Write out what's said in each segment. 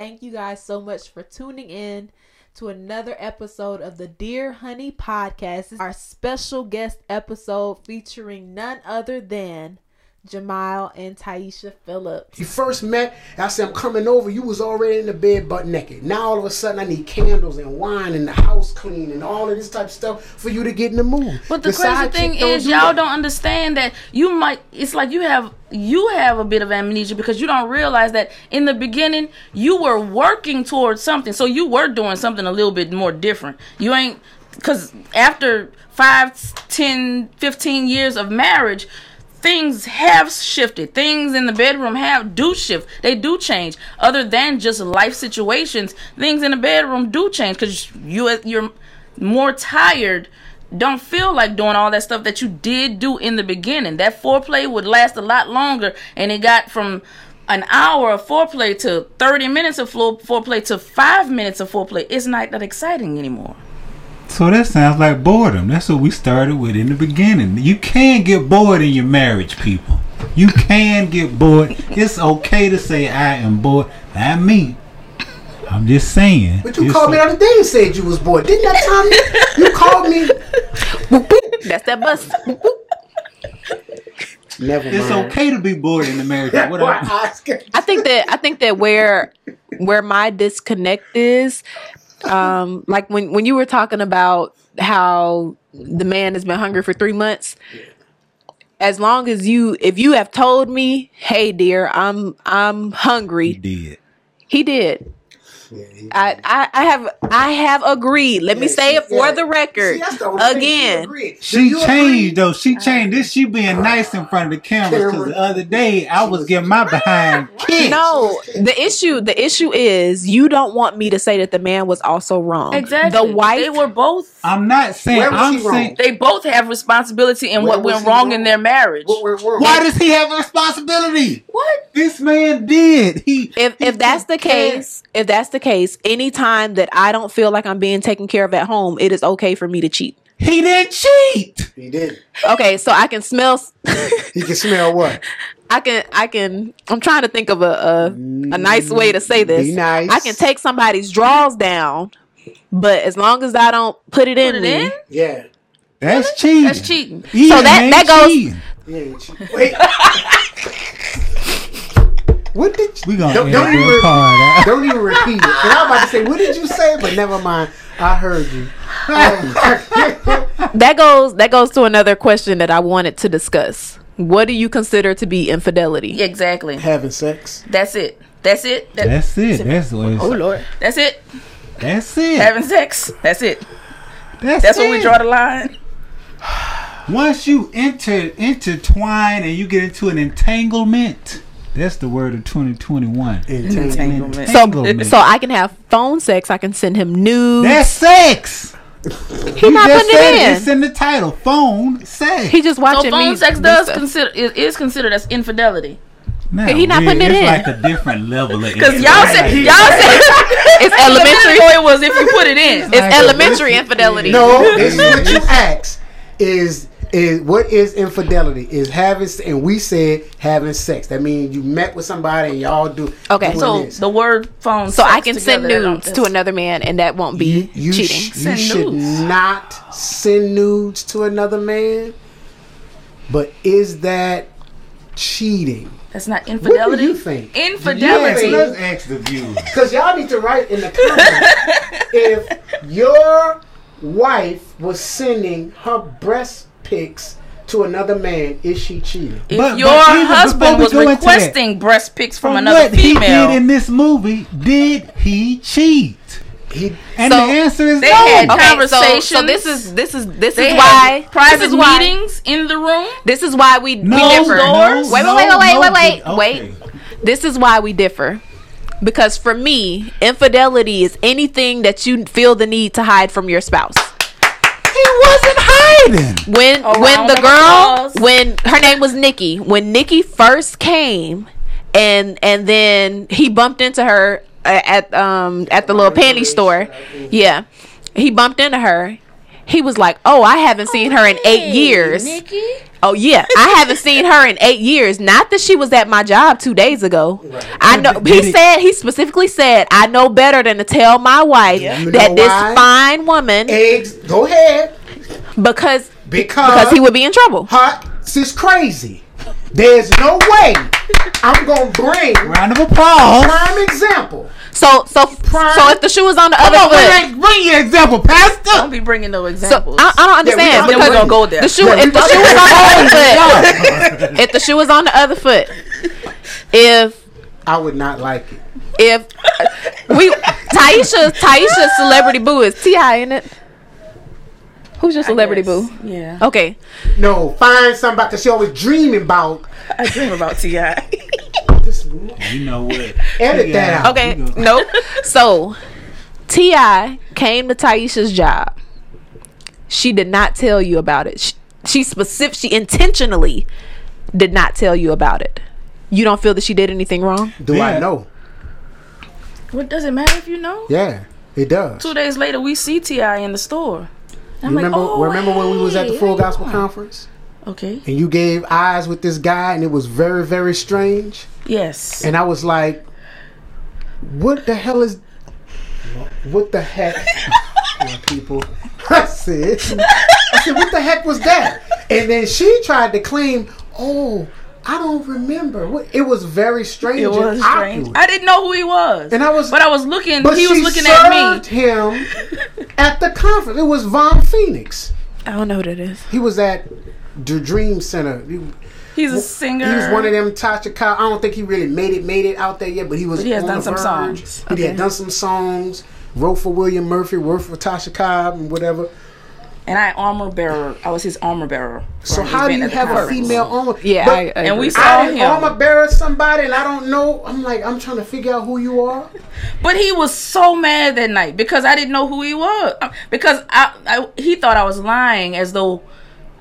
Thank you guys so much for tuning in to another episode of the Dear Honey podcast. Our special guest episode featuring none other than Jamal and Taisha Phillips. You first met, I said, I'm coming over. You was already in the bed butt naked. Now all of a sudden I need candles and wine and the house clean and all of this type of stuff for you to get in the mood. But the, side crazy thing chick don't is, do y'all that. don't understand that you might. It's like you have you have a bit of amnesia because you don't realize that in the beginning you were working towards something, so you were doing something a little bit more different. You ain't because after five, 10, 15 years of marriage. Things have shifted. Things in the bedroom have do shift. They do change. Other than just life situations, things in the bedroom do change because you you're more tired don't feel like doing all that stuff that you did do in the beginning. That foreplay would last a lot longer, and it got from an hour of foreplay to 30 minutes of fore- foreplay to five minutes of foreplay. It's not that exciting anymore. So that sounds like boredom. That's what we started with in the beginning. You can get bored in your marriage, people. You can get bored. It's okay to say I am bored. Not me. I'm just saying. But you It's called me the other day and said you was bored. Didn't that time you called me? That's that bus. Never mind. It's okay to be bored in the marriage. What I- I ask? I think that I think that where where my disconnect is, um, like when when you were talking about how the man has been hungry for three months. As long as you, if you have told me, "Hey, dear, I'm I'm hungry," He did. he did. Yeah, he- I, I, I have I have agreed. Let me Yeah, say she- it for yeah. the record See, that's the only again. agreed. She you agree? changed though. She changed. This she being nice in front of the cameras because the other day I was getting my behind kicked. No, the issue the issue is you don't want me to say that the man was also wrong. Exactly. The wife They were both. I'm not saying. Where was I'm he wrong? saying. They both have responsibility in Where what went wrong wrong? in their marriage. What went wrong? Why does he have a responsibility? What? This man did. He if he if that's the case, if that's the case, anytime that I don't feel like I'm being taken care of at home, it is okay for me to cheat. he didn't cheat. He did. Okay, so I can smell. s- He can smell what? I can. I can. I'm trying to think of a a, a nice way to say mm, this. Be nice. I can take somebody's drawers down, but as long as I don't put it in Put it me, in? Yeah. That's cheating. That's cheating. Yeah, So that- that goes- cheating. Yeah. she- Wait. what did you, We gonna don't, don't this even part out. don't even repeat it. 'Cause I was about to say, what did you say? But never mind. I heard you. that goes that goes to another question that I wanted to discuss. What do you consider to be infidelity? Exactly. Having sex. That's it. That's it. That- That's it. That's what. It's, oh, Lord. that's it. That's it. Having sex. That's it. That's, That's where we draw the line. Once you enter intertwine and you get into an entanglement, that's the word of 2021. Entanglement. So Entanglement. so I can have phone sex. I can send him nudes. that's sex. he You not just putting said it It's in. in the title. Phone sex. He just watching So phone me. sex does stuff. consider is, is considered as infidelity. Not He not putting it it's in. like a different level of Because y'all said y'all said It's elementary. elementary. It was if you put it in. It's Like elementary infidelity. No, this what you asked. Is is what is infidelity? Is having and we said having sex. That means you met with somebody and y'all do Okay. So this. the word phone. So I can send together, that don't- nudes to another man, and that won't be you, you, cheating. sh- you Send should nudes. not send nudes to another man. But is that cheating? That's not infidelity. you think? Yes, Infidelity. let's ask the viewers. Because y'all need to write in the comments if your wife was sending her breast pics to another man, is she cheating? If But- your but even husband was go that, requesting breast pics from, From another what he did in this movie, did he cheat? He And So, the answer is they no. had Okay, so, conversations. so this is this is this they is why private this is why, meetings in the room. This is why we, no, we differ. no, wait, wait, no, wait, wait, wait, no, wait, wait, okay. wait. This is why we differ. Because for me, infidelity is anything that you feel the need to hide from your spouse. He wasn't hiding. When Around when the the girl house. when her name was Nikki, when Nikki first came and and then he bumped into her at um at the little panty store. Yeah. He bumped into her. he was like, "Oh, I haven't seen her in eight years." Nikki. Oh yeah, I haven't seen her in eight years. Not that she was at my job two days ago. I know. He he- said he specifically said, "I know better than to tell my wife Yeah. That this why? fine woman Eggs. Go ahead. Because Because, because he would be in trouble." hot. This is crazy. There's no way I'm gonna bring Round of applause. prime example. So so Prime- so if the shoe was on the Come other on, foot. bring, bring your example, Pastor. Don't be bringing no So examples. I, I don't understand Yeah, we- because we're gonna go there. the shoe Yeah, if the shoe to- was on the other foot if the shoe was on the other foot if I would not like it. if we Taisha Taisha's celebrity boo is Ti in it. Who's your celebrity boo? Yeah. Okay, No, find somebody because she always dreaming about. I dream about Ti. This, You know what? Edit that out. okay, We go- nope. So Ti came to Taisha's job. She did not tell you about it. She, she specific. She intentionally did not tell you about it. You don't feel that she did anything wrong? Do I know? What does it matter if you know? Yeah, it does. Two days later, we see Ti in the store. I'm You like, remember? oh, remember when we was at the Full Gospel doing? Conference Okay. and you gave eyes with this guy and it was very very strange Yes. and I was like, what the hell is? What the heck, my people? I said, I said, what the heck was that? And then she tried to claim, oh, I don't remember. It was very strange. it was strange. awkward. I didn't know who he was. And I was- but I was looking. But he was looking at served me. him at the conference. It was Von Phoenix. I don't know what it is. He was at the Dream Center. He, He's a singer. he was one of them Tasha Cobb. I don't think he really made it made it out there yet, but he was. But he has on done some verge. songs. He had done some songs. Wrote for William Murphy. Wrote for Tasha Cobb and whatever. And I armor bearer. I was his armor bearer. So how do you at the have a female armor? Yeah, But I, I and we agree. saw- I him. armor bearer somebody, and I don't know. I'm like, I'm trying to figure out who you are. But he was so mad that night because I didn't know who he was. Uh, Because I, I he thought I was lying as though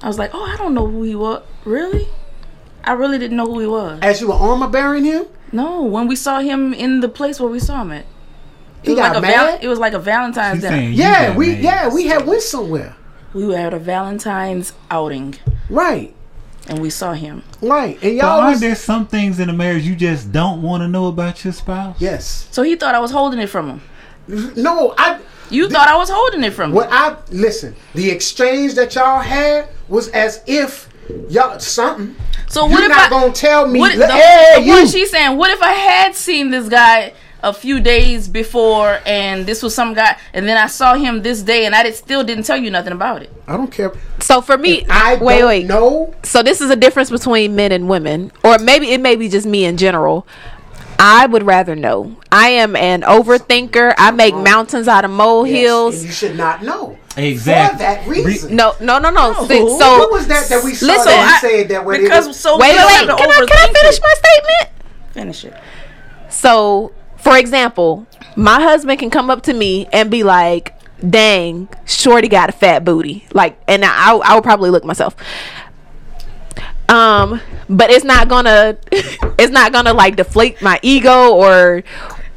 I was like, oh, I don't know who he was. Really? I really didn't know who he was. As you were armor bearing him, No, when we saw him in the place where we saw him at. he It was got like a mad. val- it was like a Valentine's She's dinner. saying you yeah, we mad. yeah we had went somewhere. We had a Valentine's outing Right, and we saw him. right, and y'all aren't was, there some things in a marriage you just don't want to know about your spouse? yes. So he thought I was holding it from him. No, I. You thought I was holding it from him. Well I listen, the exchange that y'all had was as if y'all something. So what You're if not I gonna tell me? What, "Hey, the, the you." point she's saying, what if I had seen this guy a few days before and this was some guy and then I saw him this day and I did, still didn't tell you nothing about it? I don't care. So for me, I wait, don't wait. know. So this is a difference between men and women, or maybe it may be just me in general. I would rather know. I am an overthinker. I make uh-huh. mountains out of molehills. and you should not know. Exactly. For that reason. No, no, no, no. No. so what was that that we saw Listen, that I- said that way? Because so wait, wait, wait. Can I, can I finish it. my statement? Finish it. So, for example, my husband can come up to me and be like, "Dang, Shorty got a fat booty," like, and I, I would probably look myself. Um, but it's not gonna, it's not gonna like deflate my ego or,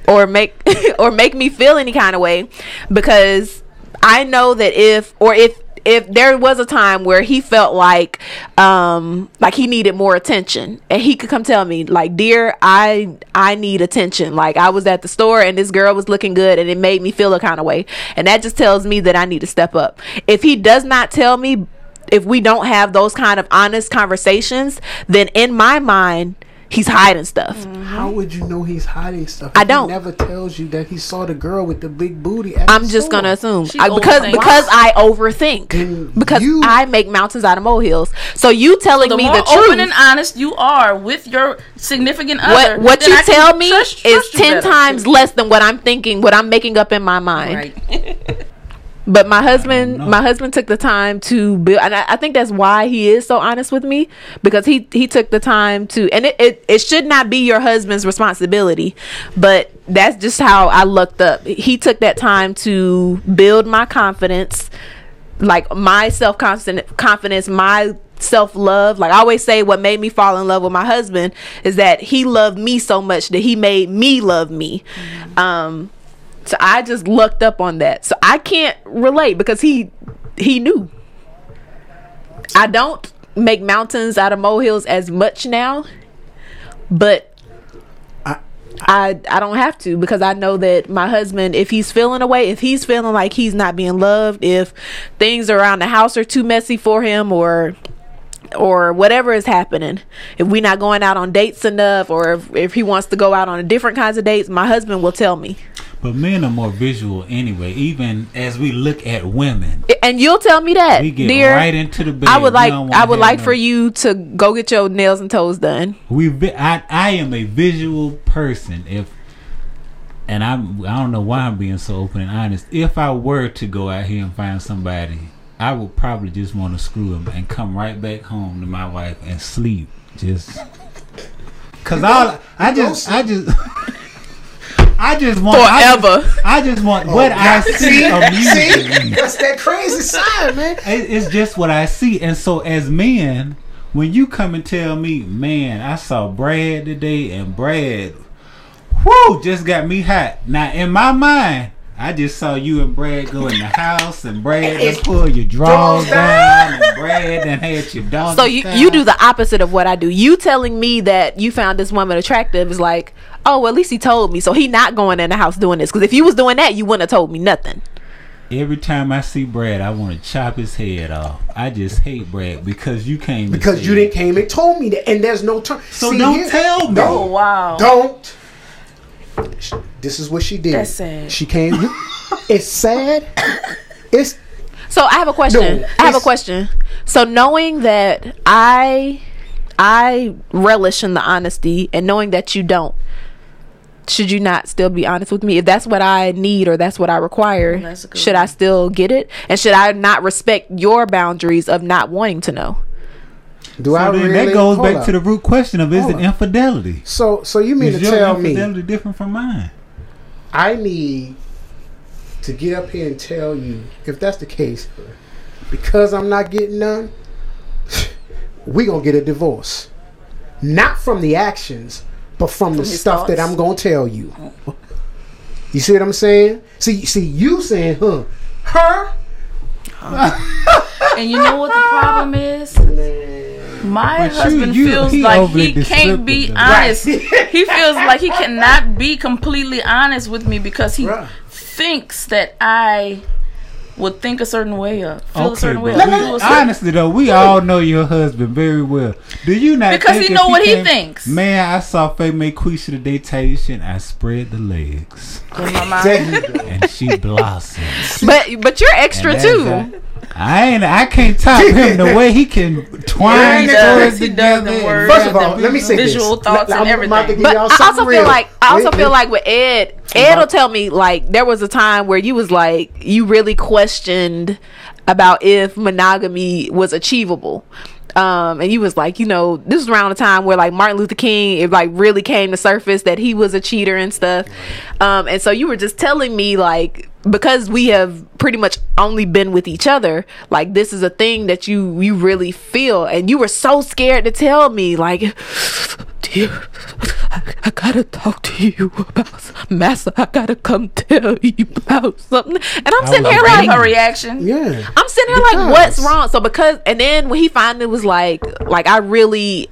or make, or make me feel any kind of way, because I know that if, or if if there was a time where he felt like um like he needed more attention and he could come tell me like dear i i need attention. Like i was at the store and this girl was looking good and it made me feel a kind of way. And that just tells me that i need to step up. If he does not tell me if we don't have those kind of honest conversations then in my mind he's hiding stuff mm-hmm. How would you know he's hiding stuff? I don't. never tells you that he saw the girl with the big booty. At I'm the just store. gonna assume I, because overthinking. because I overthink Then because you- I make mountains out of molehills. So you telling The me more the truth? open and honest you are with your significant other, what what you I tell me trust- is trust you ten better. times less than what I'm thinking, what I'm making up in my mind. Right. But my husband, my husband took the time to build, and I, I think that's why he is so honest with me because he he took the time to, and it, it it should not be your husband's responsibility, but that's just how I looked up. He took that time to build my confidence, like my self confidence, my self love. Like I always say, what made me fall in love with my husband is that he loved me so much that he made me love me. Um, so I just looked up on that. So I can't relate because he he knew. I don't make mountains out of molehills as much now, but I- I I don't have to because I know that my husband, if he's feeling away, if he's feeling like he's not being loved, if things around the house are too messy for him, or or whatever is happening, if we're not going out on dates enough, or if, if he wants to go out on different kinds of dates, my husband will tell me. But men are more visual anyway. Even as we look at women, And you'll tell me that, we get dear. right into the bed. I would like I would like no- for you to go get your nails and toes done. We, I, I am a visual person. If, and I'm, I don't know why I'm being so open and honest. If I were to go out here and find somebody, I would probably just want to screw him and come right back home to my wife and sleep. Just, cause all I just, I just. I just want I Forever. just, I just want oh, what I see amusing See, that's that crazy side, man. It- It's just what I see. And so as men, when you come and tell me, man, I saw Brad today and Brad, whoo, just got me hot. Now in my mind, I just saw you and Brad go in the house and Brad just pull your drawers Drawers down and Brad and had your dog. So you you do the opposite of what I do. You telling me that you found this woman attractive is like, oh, well, at least he told me. So he not going in the house doing this. Because if you was doing that, you wouldn't have told me nothing. Every time I see Brad, I want to chop his head off. I just hate Brad because you came and Because you didn't came and told me that, and there's no turn. So don't tell me. Oh wow. Don't. This is what she did. That's sad. She came. it's sad. It's So I have a question. No, I have a question. So knowing that I I relish in the honesty and knowing that you don't, should you not still be honest with me? If that's what I need or that's what I require, That's a good should I still get it? And should I not respect your boundaries of not wanting to know? Do I So then really? that goes hold back up. to the root question of is Hold it up. infidelity? So so you mean Is to your tell me Is infidelity different from mine? I need to get up here and tell you if that's the case, because I'm not getting none, we gonna get a divorce. Not from the actions, but from, the his stuff that? I'm gonna tell you. You see what I'm saying? See, see, you saying, huh? Her? Uh-huh. And you know what the problem is? My But husband you- feels he like he can't be descriptive, though. honest. he feels like he cannot be completely honest with me because he Right. thinks that I would think a certain way of feel a certain way. but of, we- certain- honestly though, we all know your husband very well. Do you not? Because think he if know what he came- thinks. Man, I saw Faye May Quisha the tell you shit. I spread the legs, in my mind. There you go. and she blossoms. But but you're extra too. that's- I ain't. I can't top him the way he can twine he does. He does together. the words. First of all, let me say Visual this. thoughts and I'm about to everything. give But y'all I something also feel like I also Wait, feel wait. like with Ed, Ed will tell me like there was a time where you was like you really questioned about if monogamy was achievable. Um, and you was like, you know, this was around the time where like Martin Luther King, it like really came to surface that he was a cheater and stuff. Um, and so you were just telling me like because we have pretty much only been with each other, like this is a thing that you you really feel, and you were so scared to tell me like, dear, I, I gotta talk to you about some- Master. I gotta come tell you about something, and I'm sitting here like, her reaction. Yeah. I'm sitting here like, what's wrong? So because, and then when he finally was like, like I really,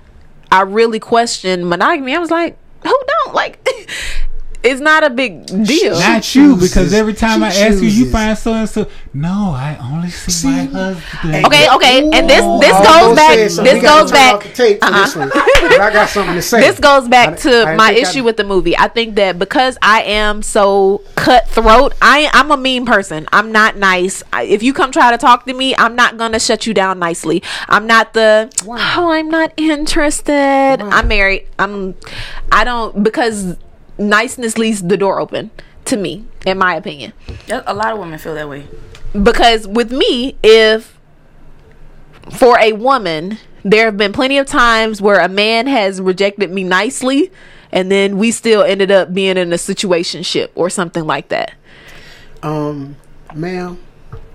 I really questioned monogamy. I was like, who don't like? it's not a big deal. Not She you, chooses. because every time She I ask you, you find so and so. No, I only see, my husband. Okay, okay, and this this I goes back. This We goes back. tape Uh-huh. one. I got something to say. this goes back di- I to my think I- issue with the movie. I think that because I am so cutthroat, I I'm a mean person. I'm not nice. I, if you come try to talk to me, I'm not gonna shut you down nicely. I'm not the Why? oh I'm not interested. I'm married. I'm I don't because niceness leaves the door open to me, in my opinion. A lot of women feel that way. because with me if for a woman there have been plenty of times where a man has rejected me nicely and then we still ended up being in a situationship or something like that Um, ma'am.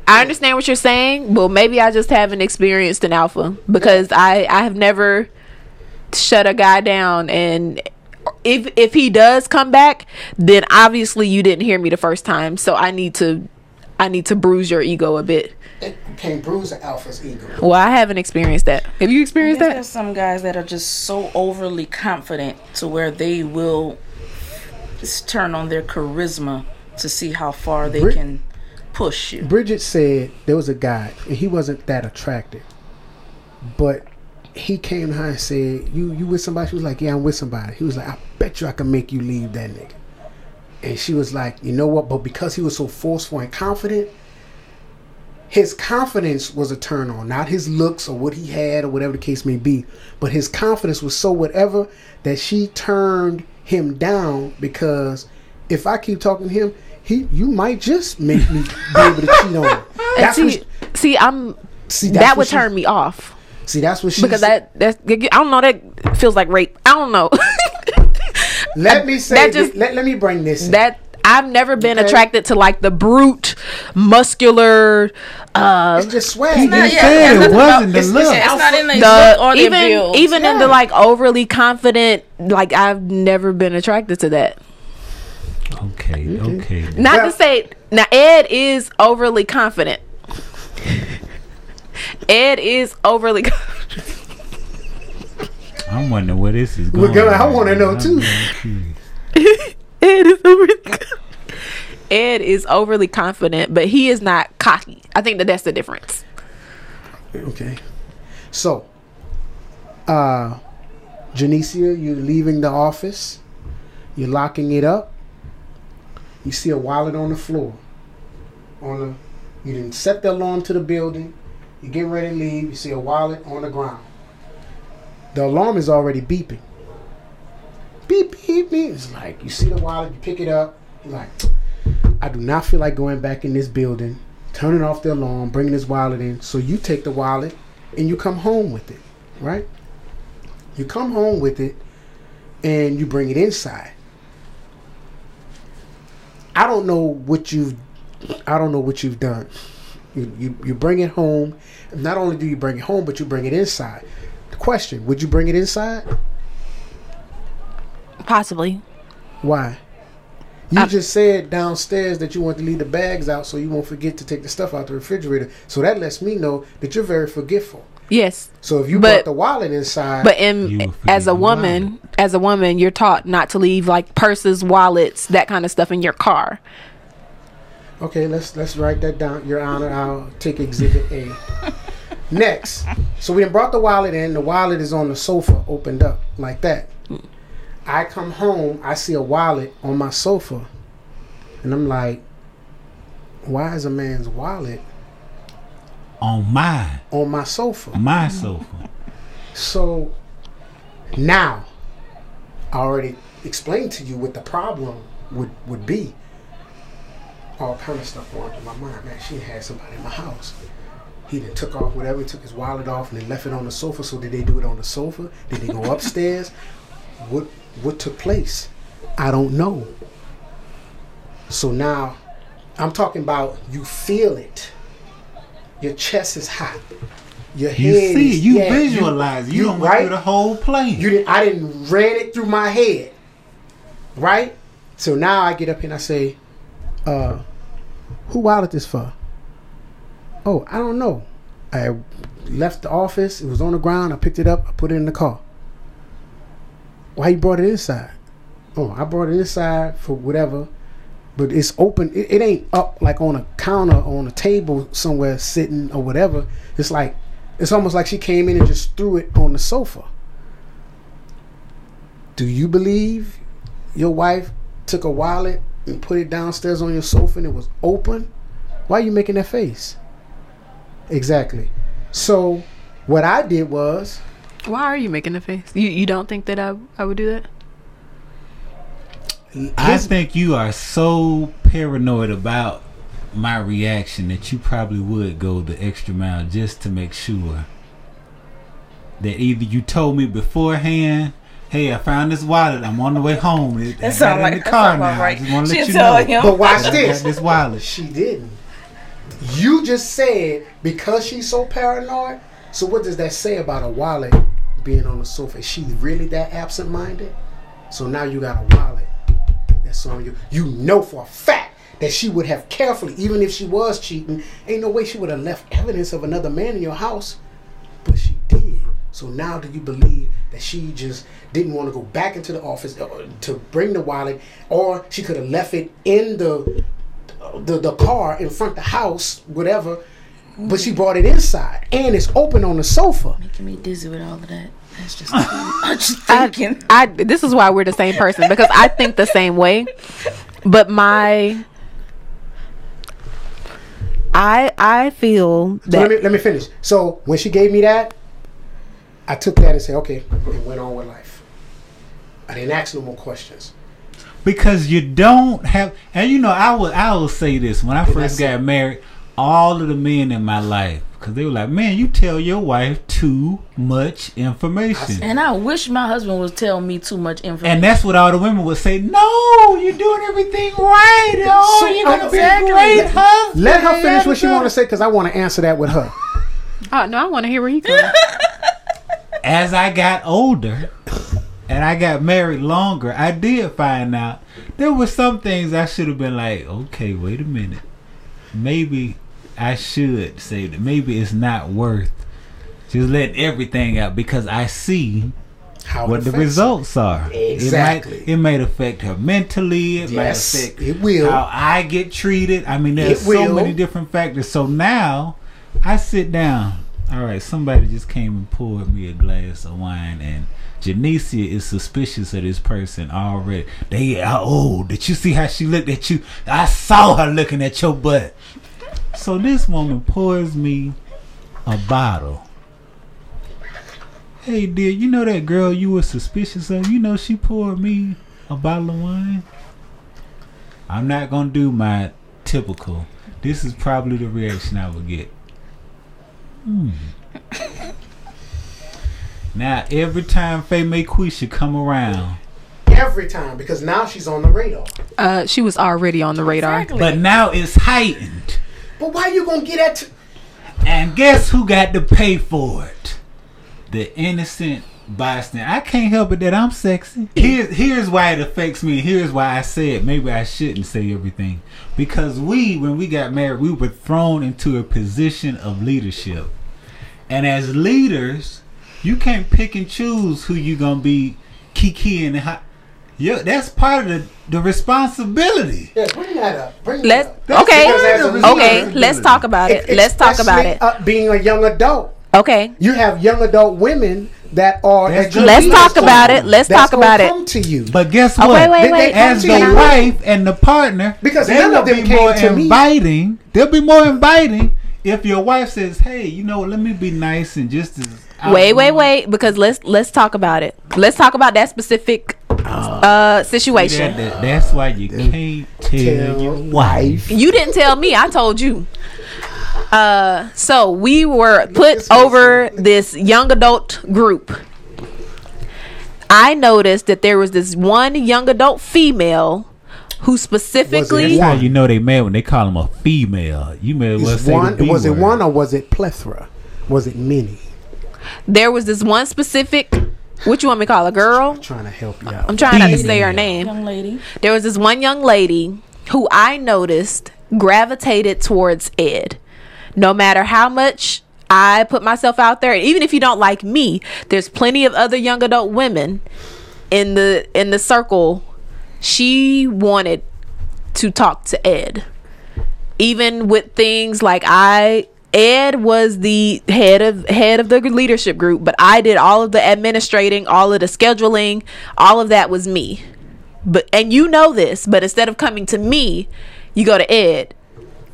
i understand what you're saying but maybe i just haven't experienced an alpha because i i have never shut a guy down and if if he does come back then obviously you didn't hear me the first time so i need to I need to bruise your ego a bit. It can't bruise an alpha's ego. Well, I haven't experienced that. Have you experienced There's that? some guys that are just so overly confident to where they will just turn on their charisma to see how far they Brit- can push you. Bridget said there was a guy and he wasn't that attractive, but he came to her and said, "You you with somebody?" She was like, "Yeah, I'm with somebody." He was like, "I bet you I can make you leave that nigga." And she was like, "You know what?" But because he was so forceful and confident, his confidence was a turn on, not his looks or what he had or whatever the case may be. But his confidence was so whatever that she turned him down because if I keep talking to him, he you might just make me be able to cheat on him. That's what see, she- see, I'm See, that would turn me off See, that's what she because said. that that's I don't know that feels like rape. I don't know. Let me say that this- just- let, let me bring this in. that I've never been Okay. attracted to like the brute, muscular, uh, it's just swag. You Not- yeah, it wasn't the look. it's- It's not in the, the look or even build. even in the like overly confident. Like I've never been attracted to that. Okay, okay. Not Yeah. to say now Ed is overly confident. Ed is overly. confident. I'm wondering where this is Well, going. girl, I wanna know, too. Ed is overly. Ed is overly confident, but he is not cocky. I think that that's the difference. Okay. So, uh, Janicia, you're leaving the office. You're locking it up. You see a wallet on the floor. On the, you didn't set the alarm to the building. You get ready to leave. You see a wallet on the ground. The alarm is already beeping. Beep beep beep. It's like you see the wallet. You pick it up. You're like, I do not feel like going back in this building turning off the alarm, bringing this wallet in. So you take the wallet and you come home with it, right? You come home with it and you bring it inside. I don't know what you've I don't know what you've done. You, you you bring it home. Not only do you bring it home, but you bring it inside. The question: Would you bring it inside? Possibly. Why? You I- just said downstairs that you want to leave the bags out so you won't forget to take the stuff out the refrigerator. So that lets me know that you're very forgetful. Yes. So if you But- brought the wallet inside, But in as a the woman, as a woman, you're taught not to leave like purses, wallets, that kind of stuff in your car. Okay, let's let's write that down, Your Honor. I'll take Exhibit A. Next, so we brought the wallet in. The wallet is on the sofa, opened up like that. I come home, I see a wallet on my sofa, and I'm like, "Why is a man's wallet On my on my sofa?" my sofa. So now, I already explained to you what the problem would would be. All kind of stuff going through my mind. Man, she had somebody in my house. He then took off whatever. He took his wallet off and then left it on the sofa. So did they do it on the sofa? Did they go upstairs? What what took place? I don't know. So now, I'm talking about you feel it. Your chest is hot. Your head You see, is- you yeah, visualize. You, you don't went right? through the whole plane. You didn't. I didn't ran it through my head, right? So now I get up and I say, uh, "Who wallet this for?" Oh, I don't know. I left the office. It was on the ground. I picked it up. I put it in the car. Why you brought it inside? Oh, I brought it inside for whatever. But it's open. It, it ain't up like on a counter on a table somewhere sitting or whatever. It's like it's almost like she came in and just threw it on the sofa. Do you believe your wife took a wallet and put it downstairs on your sofa and it was open? Why are you making that face? Exactly. So what I did was Why are you making a face? You you don't think that I I would do that? I think you are so paranoid about my reaction that you probably would go the extra mile just to make sure that either you told me beforehand, "Hey, I found this wallet. I'm on the way home. It, I That got sound it like in the car now. right. I just want to let She'll you know. him. But watch this. got this wallet. She didn't. You just said because she's so paranoid. So what does that say about a wallet being on the sofa? Is she really that absent-minded? So now you got a wallet that's on you. You know for a fact that she would have carefully, even if she was cheating, ain't no way she would have left evidence of another man in your house. But she did. So now do you believe that she just didn't want to go back into the office uh, to bring the wallet, or she could have left it in the the, the car in front of the house, whatever, but she brought it inside and it's open on the sofa. Making me dizzy with all of that. That's just I'm just thinking. I this is why we're the same person because I think the same way. But my I I feel So let me that let me finish. So when she gave me that, I took that and said, okay, and went on with life. I didn't ask no more questions. because you don't have and you know i will i will say this when i And first that's got married all of the men in my life because they were like man you tell your wife too much information And I wish my husband would tell me too much information. and that's what all the women would say no you're doing everything right oh So, you're gonna be a great husband Let her finish what she want to say because I want to answer that with her. oh no I want to hear where you come. as I got older and I got married longer, I did find out there were some things I should have been like, okay, wait a minute. Maybe I should say that. Maybe it's not worth just letting everything out because I see How what the results are. Exactly. It might, it might affect her mentally. It Yes, might affect it will. how I get treated. I mean, there's so many different factors. So now I sit down. All right, somebody just came and poured me a glass of wine, and Janicia is suspicious of this person already. They, uh, oh, did you see how she looked at you? I saw her looking at your butt. So this woman pours me a bottle. Hey, dear, you know that girl you were suspicious of? You know she poured me a bottle of wine? I'm not to do my typical. This is probably the reaction I would get. Hmm. now, every time Faye Quisha come around, Every time because now she's on the radar. Uh, she was already on the radar. Exactly. but now it's heightened. But why you gonna get at? T- And guess who got to pay for it? The innocent bystander. I can't help it that I'm sexy. Here's here's why it affects me. Here's why I said maybe I shouldn't say everything. Because we, when we got married, we were thrown into a position of leadership. And as leaders, you can't pick and choose who you're gonna be kiki and how yeah, that's part of the, the responsibility. yeah, bring that up. Bring Let that up. That's okay because as a leader- okay. Let's talk about it. Let's talk about it. Uh, being a young adult, Okay. you have young adult women that are. That's at good. your Let's talk about it. Let's talk about it. Come to you. But guess Oh, what? wait, wait, they wait. come as the wife and the partner, Because they'll none of them be came more to me. inviting. They'll be more inviting if your wife says, "Hey, you know, let me be nice and just as." Wait, wait, outgoing." wait. Because let's let's talk about it. Let's talk about that specific uh situation. That- that- that's why you can't tell, Tell your wife. You didn't tell me. I told you. Uh, so we were put over this young adult group. I noticed that there was this one young adult female who specifically That's how you know they mad when they call them a female. You may as well say one, the B was it one or was it plethora? Was it many? there was this one specific. What you want me to call a girl? I'm trying to help you out. I'm trying not to say her name. young lady. There was this one young lady who I noticed gravitated towards Ed. No matter how much I put myself out there, even if you don't like me, there's plenty of other young adult women in the in the circle. She wanted to talk to Ed. Even with things like I Ed was the head of head of the leadership group, but I did all of the administrating, all of the scheduling, all of that was me. But and you know this but instead of coming to me you go to ed.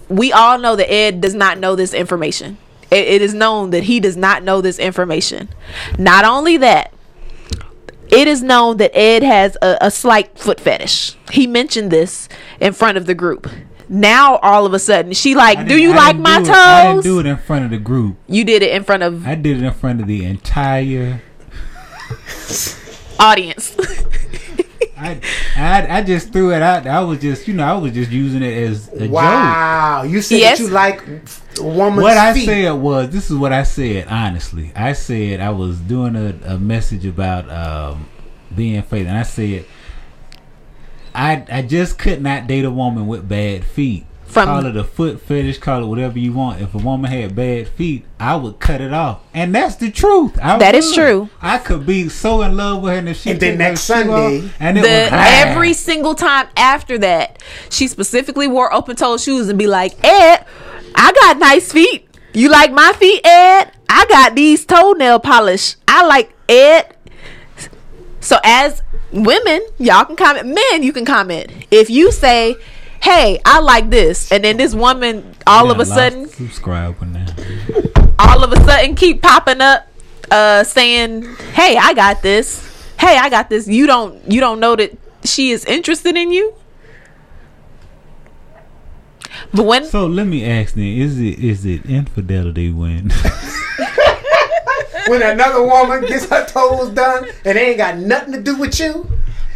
We all know that ed does not know this information. It, it is known that he does not know this information. Not only that it is known that ed has a, a slight foot fetish he mentioned this in front of the group now all of a sudden she like do you I like my do it- I didn't do it in front of the group. you did it in front of I did it in front of the entire. audience I, I I just threw it out. I was just you know I was just using it as a joke. Wow, you said Yes. that you like a woman's What I feet. said was, this is what I said. Honestly, I said I was doing a, a message about um, being faithful, and I said, I I just could not date a woman with bad feet. From- call it a foot fetish, call it whatever you want. If a woman had bad feet, I would cut it off, and that's the truth. I That is would. true. I could be so in love with her, and if she And then next shoe Sunday- off, and it The was bad. every single time after that, she specifically wore open toed shoes and be like, Ed, I got nice feet. You like my feet, Ed? I got these toenail polish. I like Ed. So as women, y'all can comment. Men, you can comment. If you say, Hey, I like this, and then this woman all of a sudden lost subscriber now. all of a sudden keep popping up uh saying hey i got this hey i got this you don't you don't know that she is interested in you but when So let me ask then: Is it is it infidelity when? when another woman gets her toes done and they ain't got nothing to do with you.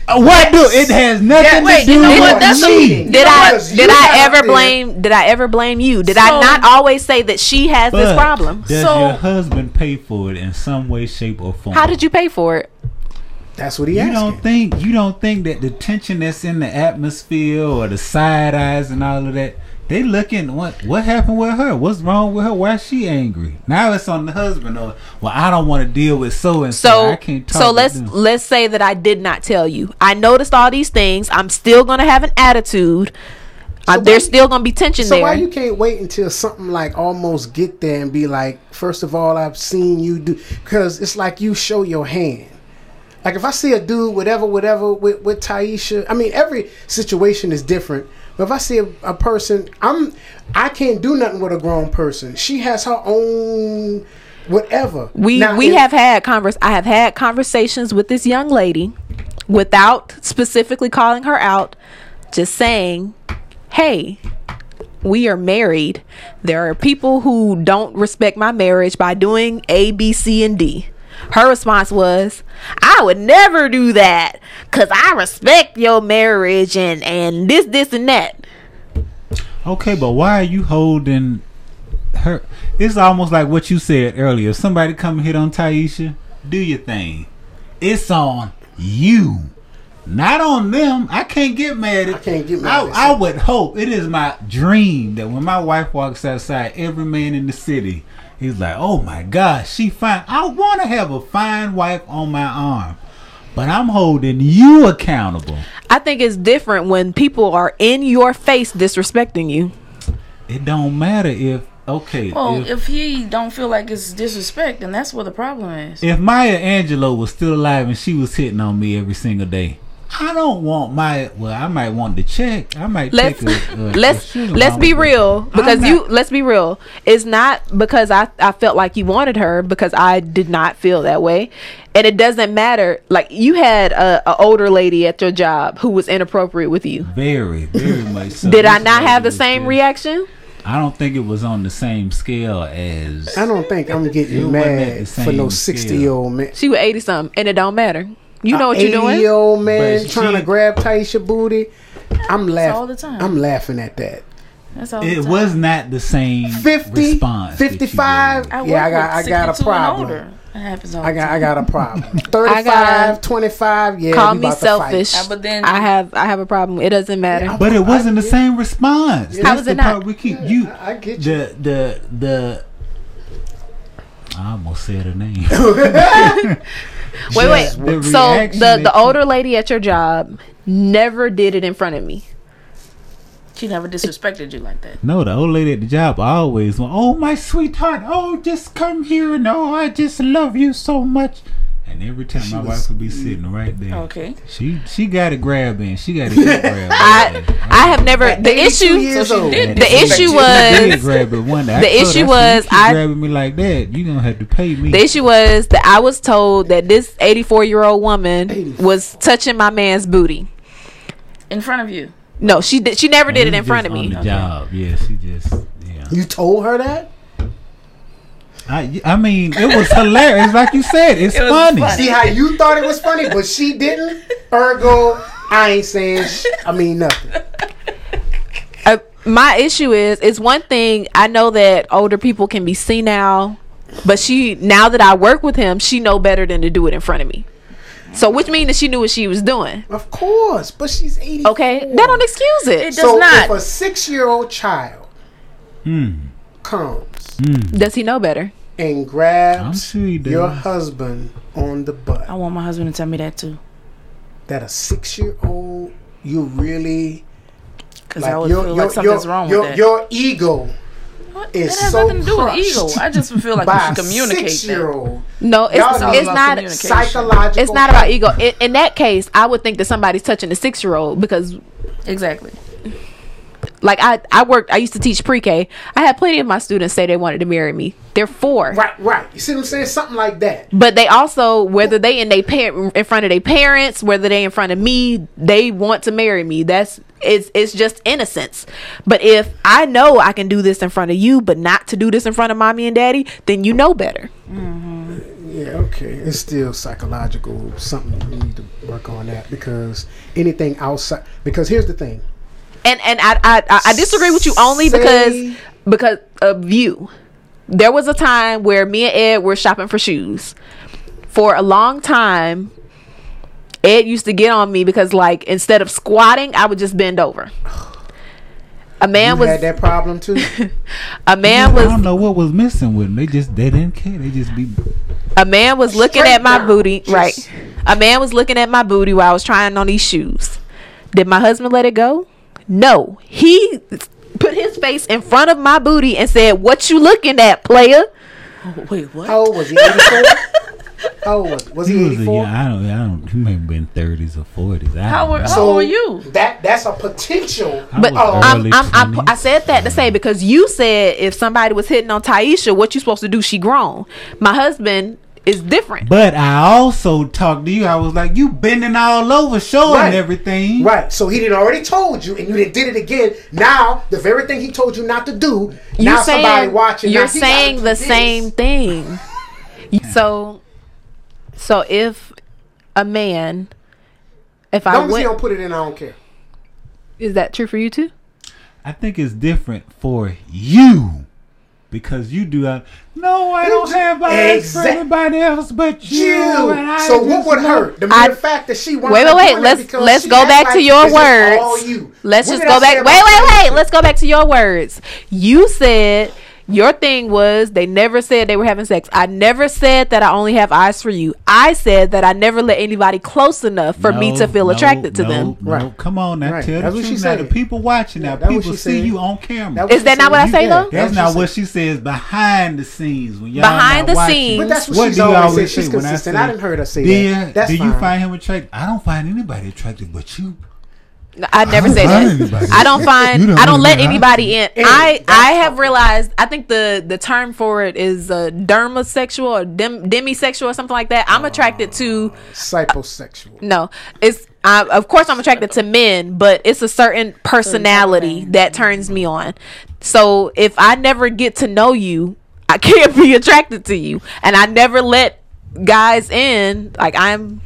Uh, what do it has nothing Yeah, wait, to do you know with what? That's me? cheating. did know i did i ever out there. blame did i ever blame you did i not always say that she has this problem Does So- your husband pay for it in some way, shape, or form? how did you pay for it That's what he asked You asking. don't think you don't think that the tension that's in the atmosphere or the side eyes and all of that, they looking what what happened with her? What's wrong with her? Why is she angry? Now it's on the husband or well, I don't want to deal with so and so. so I can't talk so let's them. let's say that i did not tell you i noticed all these things i'm still gonna have an attitude uh, there's why- still gonna be tension So there why you can't wait until something like almost get there and be like, first of all, I've seen you do because it's like you show your hand. Like if I see a dude, whatever, whatever, with, with Taisha, I mean every situation is different. But if I see a, a person, I'm I can't do nothing with a grown person. She has her own whatever. We Now, we if- have had convers I have had conversations with this young lady without specifically calling her out, just saying, "Hey, we are married. There are people who don't respect my marriage by doing A, B, C, and D." Her response was, "I would never do that cuz I respect your marriage and and this this and that." Okay, but why are you holding her? It's almost like what you said earlier. If somebody come hit on Taisha, do your thing. It's on you, not on them. I can't get mad at. I can't get mad I, at I would hope it is my dream that when my wife walks outside, every man in the city is like, "Oh my God, she fine." I want to have a fine wife on my arm, but I'm holding you accountable. I think it's different when people are in your face disrespecting you. It don't matter if okay. Well, if, if he don't feel like it's disrespect, then that's where the problem is. If Maya Angelou was still alive and she was hitting on me every single day, I don't want my. Well, I might want to check. I might let's take a, a, let's a let's be real because I'm you let's be real it's not because I, I felt like you wanted her because i did not feel that way and it doesn't matter like you had a, a older lady at your job who was inappropriate with you very very much. So. did i not have the same just- reaction I don't think it was on the same scale as. I don't think I'm It getting wasn't mad for no same 60 year old man. she was 80 something and it don't matter you know what you're doing year old man But trying she- to grab Taisha booty. I'm laughing. all the time. I'm laughing at that. That's all. It was not the same 50, response. that you 55. gave. Yeah, I got- I got a problem. older. Happens all I got I got a problem. 35, gotta- 25, yeah. call we me about to fight. selfish Uh, but then- i have i have a problem it doesn't matter But it wasn't the same response. How That's was the it not? part we keep you. I- I get you. The the the. I almost said her name. wait wait the so the the older lady at your job never did it in front of me She never disrespected you like that. No, the old lady at the job always went, "Oh my sweetheart, oh just come here and oh I just love you so much." And every time my was- wife would be sitting right there. Okay. She she got to grab in. She got to grab. I in. I have never the issue years So she old. did the issue was grab it one day. I the issue was I- grabbing me like that. You gonna have to pay me. the issue was that I was told that this 84 year old woman 84. was touching my man's booty. In front of you. No, she did. She never did it in front of me. On the job, yeah. She just yeah. You told her that? I I mean, it was hilarious. Like you said, it's It funny. funny. See how you thought it was funny, but she didn't? Ergo, I ain't saying sh- I mean nothing. Uh, my issue is, it's one thing I know that older people can be senile, but she now that I work with him, she know better than to do it in front of me. So which means that she knew what she was doing. Of course, but she's 80. Okay, that don't excuse it. It does So not. if a six year old child Hmm. Comes mm. Does he know better? and I'm grabs sure your husband on the butt, I want my husband to tell me that too, that a six year old, you really because like I would your, feel your, like something's your, wrong your, with that. your ego What? is That has so nothing to do with ego. I just feel like by we should communicate six year that. old. No, it's Y'all know it's not. Psychological. It's not about ego. In, in that case, I would think that somebody's touching a six year old because Exactly. Like I, I worked I used to teach pre-K. I had plenty of my students say they wanted to marry me. They're four. Right, right. You see what I'm saying? Something like that. But they also whether they in they par- in front of their parents, whether they in front of me, they want to marry me. That's it's it's just innocence. But if I know I can do this in front of you, but not to do this in front of mommy and daddy, then you know better. Mm-hmm. Yeah, okay. It's still psychological. Something we need to work on that because anything outside. Because here's the thing. And and I, I I- I disagree with you only Say- because because of you. There was a time where me and Ed were shopping for shoes. For a long time, Ed used to get on me because like instead of squatting, I would just bend over. A man you was had that problem too. a man I was don't know what was missing with them. They just they didn't care. They just be. a man was looking at my down. booty, Just- right? A man was looking at my booty while I was trying on these shoes. Did my husband let it go? No. He put his face in front of my booty and said, "What you looking at, player?" Oh, wait, what? How old was he? 84. How old was was he? He was a 84. I don't. I don't. He may have been thirties or forties. How were- know. how old were you? That that's a potential. But um, I'm, I'm, I'm, I said that to say because you said if somebody was hitting on Taisha, what you supposed to do? She grown. My husband is different. But I also talked to you. I was like, you bending all over, showing Right. everything. Right. So he didn't already told you, and you didn't did it again. Now the very thing he told you not to do. you now saying somebody watching. you're now saying the this. same thing. so, so if a man, if As I long as he went, don't put it in, I don't care. is that true for you too? I think it's different for you because you do. Uh, no, I don't have eyes for anybody else but you. You. and I So what would know- hurt? The I- mere fact that she Wait, wait, wait. Let's let's go back to your words. You. Let's What just go I back. Wait, wait, wait. Let's go back to your words. You said your thing was they never said they were having sex. I never said that I only have eyes for you. I said that I never let anybody close enough for me to feel no, attracted to no, them. No, Right. come on now, Right. tell That's the what she truth. Now, the people watching now, people see said. you on camera. That Is was that not what I say yeah, though? That's what not what she says behind the scenes when y'all Behind not the watching. scenes. But that's what, What she's do you always, always said. She's say when I consistent. say? I, didn't heard her say do that. do you find him attractive? I don't find anybody attractive but you. I never don't said find that. anybody. I don't find. Don't I don't let really anybody in. And I I have realized. I think the the term for it is uh, dermosexual or dem, demisexual or something like that. I'm attracted to Psychosexual. no. It's I, of course I'm attracted to men, but it's a certain personality that turns me on. So if I never get to know you, I can't be attracted to you, and I never let guys in. Like I'm.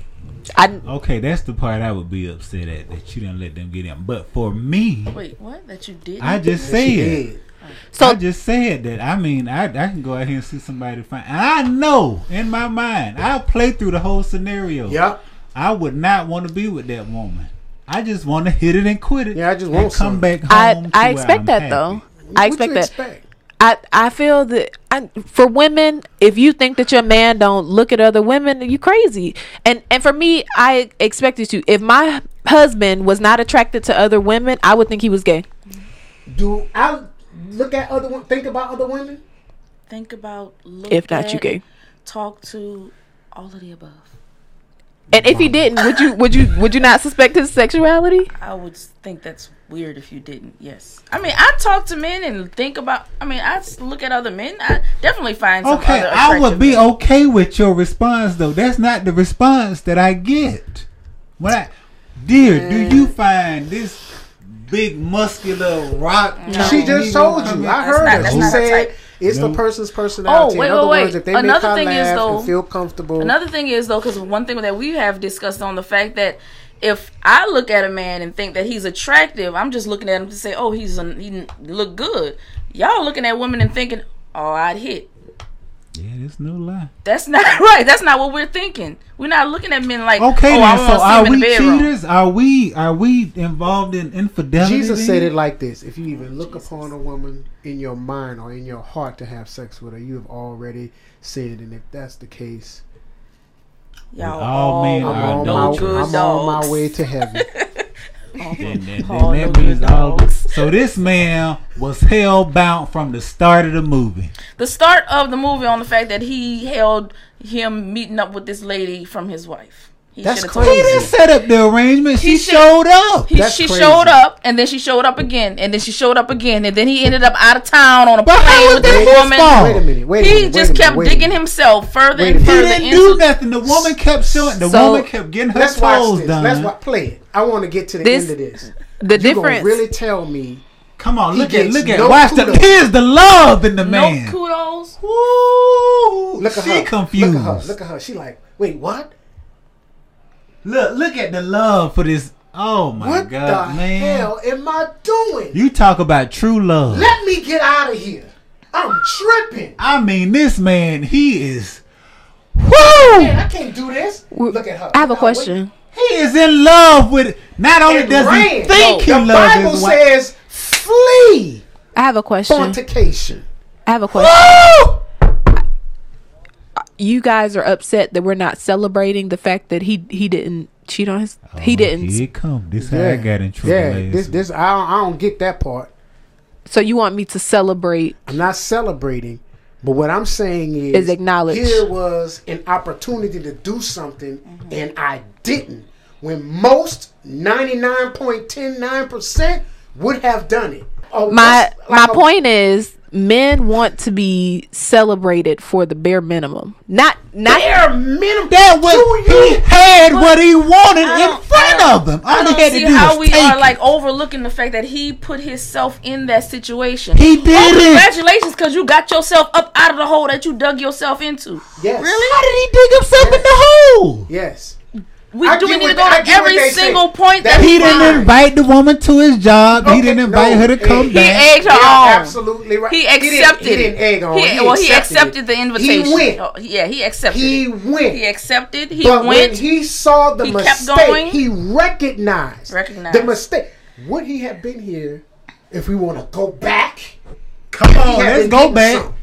I Okay, that's the part I would be upset at that you didn't let them get in. But for me, Wait, what? That you did? I just said. did. so I just said that. I mean, I, I can go out here and see somebody find. I know in my mind, I'll play through the whole scenario. Yep. I would not want to be with that woman. I just want to hit it and quit it. Yeah, I just and want come some. back home. I to I where expect I'm that happy. though. I What expect that. Expect? I I feel that I, for women, if you think that your man don't look at other women, you crazy. And and for me, I expect you to. If my husband was not attracted to other women, I would think he was gay. Do I look at other women? Think about other women? Think about. Look If not, you gay. Talk to all of the above. And if he didn't, would you would you would you not suspect his sexuality? I would think that's weird if you didn't. Yes. I mean, I talk to men and think about. I mean, I look at other men. I definitely find some Okay, other I would be men. okay with your response though. That's not the response that I get. When I, dear, do mm. you find this big muscular rock? She just told you. I heard not- her. that's She not her said type. it's the person's personality. Oh, wait, In other wait, words, wait. if they make Another her thing is, though- and feel comfortable. Another thing is though, because one thing that we have discussed on the fact that if I look at a man and think that he's attractive, I'm just looking at him to say, "Oh, he's a, he look good." Y'all looking at women and thinking, "Oh, I'd hit." Yeah, it's no lie. That's not right. That's not what we're thinking. We're not looking at men like, Okay, oh, I then. So see are him in we the cheaters? Are we are we involved in infidelity? Jesus said it like this: If you even look upon a woman in your mind or in your heart to have sex with her, you have already sinned. And if that's the case, Y'all All all men I'm, are on, no my, good I'm on my way to heaven. Then, then, then that means dogs. So this man was hell bound from the start of the movie. The start of the movie on the fact that he held him meeting up with this lady from his wife. He That's shoulda He didn't set up the arrangement. She He should- showed up. He, That's she crazy. showed up, and then she showed up again, and then she showed up again, and then he ended up out of town on a But plane with that this his woman. fault? Wait a minute. Wait a He minute. just wait a kept minute, digging himself further and a He further didn't into. do nothing. The woman kept showing. The So- woman kept getting her Let's toes done. Let's wa- play it. I want to get to the This- end of this. The You gonna difference. really tell me? Come on, look at look at no watch the here's the love in the No man. kudos. Woo! Look at she her. confused. Look at her. Look at her. She like, wait, what? Look, look at the love for this. Oh my what god, the man! hell am I doing? You talk about true love. Let me get out of here. I'm tripping. I mean, this man, he is. Woo! Man, I can't do this. Look at her. I have a Now, question. He is in love with. Not only wait. does It he ran. think he the loves Bible his wife. says, flee I have a question. fornication. I have a question. Woo! You guys are upset that we're not celebrating the fact that he he didn't cheat on his. he Oh, didn't. Here it come. This how I got in trouble. Yeah, this week. this I don't, I don't get that part. So you want me to celebrate? I'm not celebrating, but what I'm saying is, Is acknowledge. Here was an opportunity to do something, and I didn't. When most 99.109 percent would have done it. Oh, My that's my a- point is, men want to be celebrated for the bare minimum. Not not. bare minimum. That was he had what he wanted in front of him. All I don't had to see do how we are it. like overlooking the fact that he put himself in that situation. He Oh, did it. congratulations, because you got yourself up out of the hole that you dug yourself into. Yes. Really? How did he dig himself in the hole? Yes. We I do we need to go to every they say. single point That that He he didn't Fine. invite the woman to his job. he didn't invite no, her to come he- He egged her You're on. absolutely right. He didn't- accepted He didn't egg on. He, He well, he accepted accepted it. the invitation. He went. Oh, yeah, he accepted He it. went. He accepted. He but went. when he saw the He kept mistake, going. he recognized, Recognized. the mistake. Would he have been here if we want to go back? Come on, let's go back. some.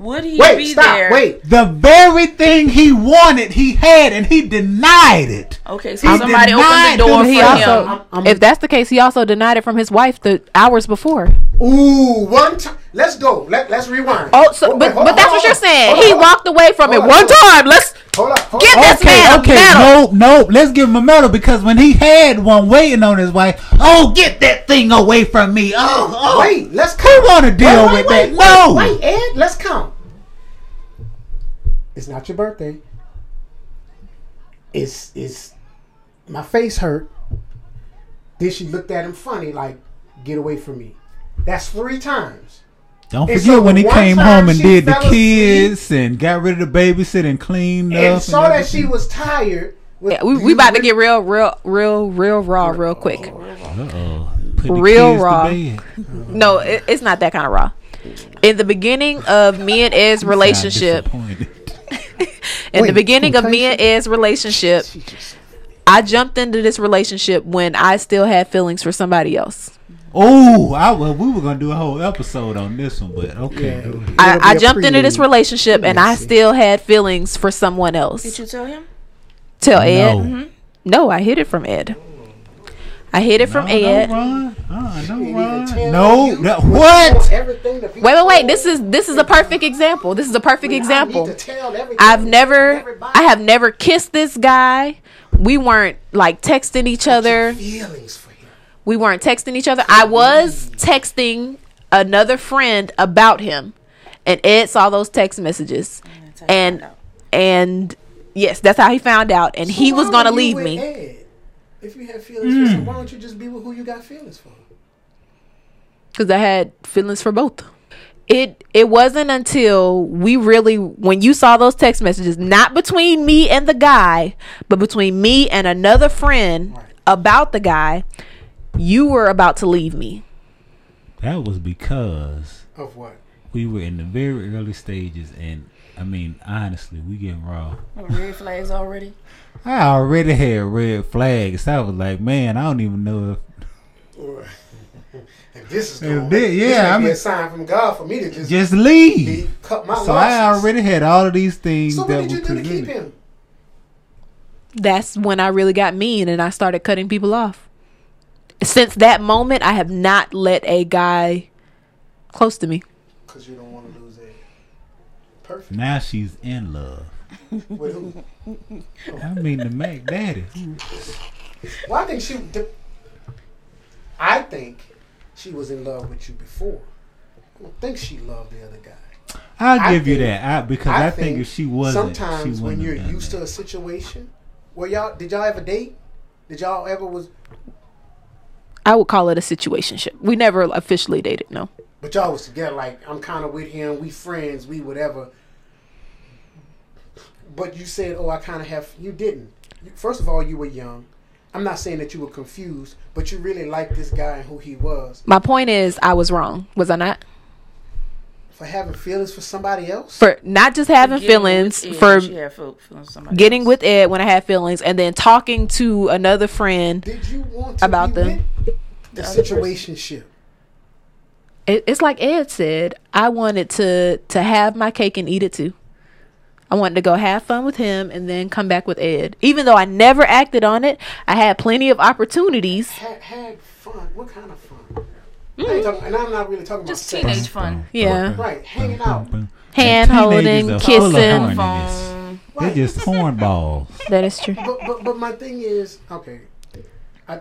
Would he Wait, be stop. there? Wait. The very thing he wanted, he had, and he denied it. Okay, so He somebody opened the door for him. also, I'm- I'm- if that's the case, he also denied it from his wife the hours before. Ooh, one time. Let's go. Let, let's rewind. Oh, so but hold but that's hold what you're saying. Hold He on, walked away from it on, one on. time. Let's Hold up. Hold Get up. this Okay, man a okay, medal. no, no, let's give him a medal because when he had one waiting on his wife, oh, get that thing away from me. Oh, oh. Wait, let's Who count. want to deal Wait, wait, with wait, that? no. Wait, Ed, let's count. It's not your birthday. It's it's my face hurt. Then she looked at him funny, like, get away from me. That's three times. Don't And forget so when he came home and did the fell asleep kids and got rid of the babysit and cleaned up. And saw that she was tired. with- Yeah, we, we you about to get real, real, real, real raw, real quick. Uh-oh. Real raw. No, it, it's not that kind of raw. In the beginning of me and Ed's relationship, Disappointed. in the beginning of me and? Ed's relationship, She just- I jumped into this relationship when I still had feelings for somebody else. Oh, I well, we were gonna do a whole episode on this one, but okay. Yeah. I, I be a jumped into this relationship and I still had feelings for someone else. Did you tell him? Tell Ed. No. No, I hid it from Ed. I hid it from no, Ed. No, Ron. Uh, no, Didn't Ron. No, no, what you what? want everything to be Wait, wait, wait. This is this is a perfect example. This is a perfect I example. to tell everything I've never. I have never kissed this guy. We weren't like texting each other. feelings for him. We weren't texting each other. I was texting another friend about him. And Ed saw those text messages. That's how you And and yes, that's how he found out and he was going to leave me. Ed? If you have feelings for hmm. someone, why don't you just be with who you got feelings for? because I had feelings for both. It it wasn't until we really when you saw those text messages, not between me and the guy, but between me and another friend Right. about the guy, you were about to leave me. That was because Of what? we were in the very early stages, and I mean, honestly, we getting raw. Oh, red flags already. I already had red flags. I was like, man, I don't even know if If this is If going, this yeah, may I be mean- a sign from God for me to just, just leave. be- cut my So I already had all of these things So that what did you were do to keep him? That's when I really got mean and I started cutting people off. Since that moment, I have not let a guy close to me. Because you don't want to lose it. Perfect. Now she's in love. With who? I mean, the Mac Daddy. Well, I think she. The, I think she was in love with you before. I don't think she loved the other guy. I'll I give you think- that. I, because I, think, if she wasn't, sometimes she when you're used that. to a situation, well, y'all did y'all ever date? Did y'all ever was? I would call it a situationship. We never officially dated, no. But y'all was together. Like I'm kind of with him. We friends. We whatever. But you said, "Oh, I kind of have." You didn't. First of all, you were young. I'm not saying that you were confused, but you really liked this guy and who he was. My point is, I was wrong. Was I not? For having feelings for somebody else. For not just having Getting feelings, Ed, for she had feel- feelings for getting else. with Ed when I had feelings, and then talking to another friend. Did you want to About be them. With the other person. situationship? It, it's like Ed said. I wanted to to have my cake and eat it too. I wanted to go have fun with him and then come back with Ed. Even though I never acted on it, I had plenty of opportunities. Had, had fun. What kind of fun? Mm. I ain't talking, and I'm not really talking Just about sex. teenage fun. Yeah. Right, hanging out. Hand holding, Teenagers are full of kissing. horniness. Phone. They're Right. just hornballs. That is true. But, but but my thing is okay. I,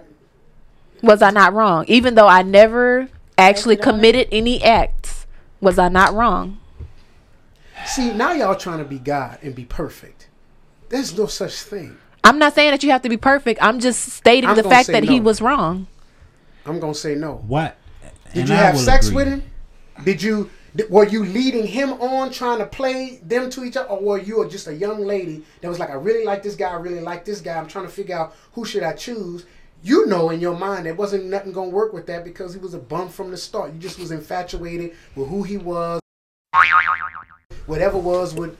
Was I not wrong? Even though I never actually Acted on it? committed any acts, was I not wrong? see now y'all trying to be God and be perfect. There's no such thing. I'm not saying that you have to be perfect. I'm just stating I'm the fact say that he was wrong. I'm gonna say no. What? Did And you I have sex agree. with him? Did you? Were you leading him on, trying to play them to each other, or were you just a young lady that was like, I really like this guy, I really like this guy. I'm trying to figure out who should I choose. You know, in your mind, there wasn't nothing gonna work with that because he was a bum from the start. You just was infatuated with who he was. Whatever was with.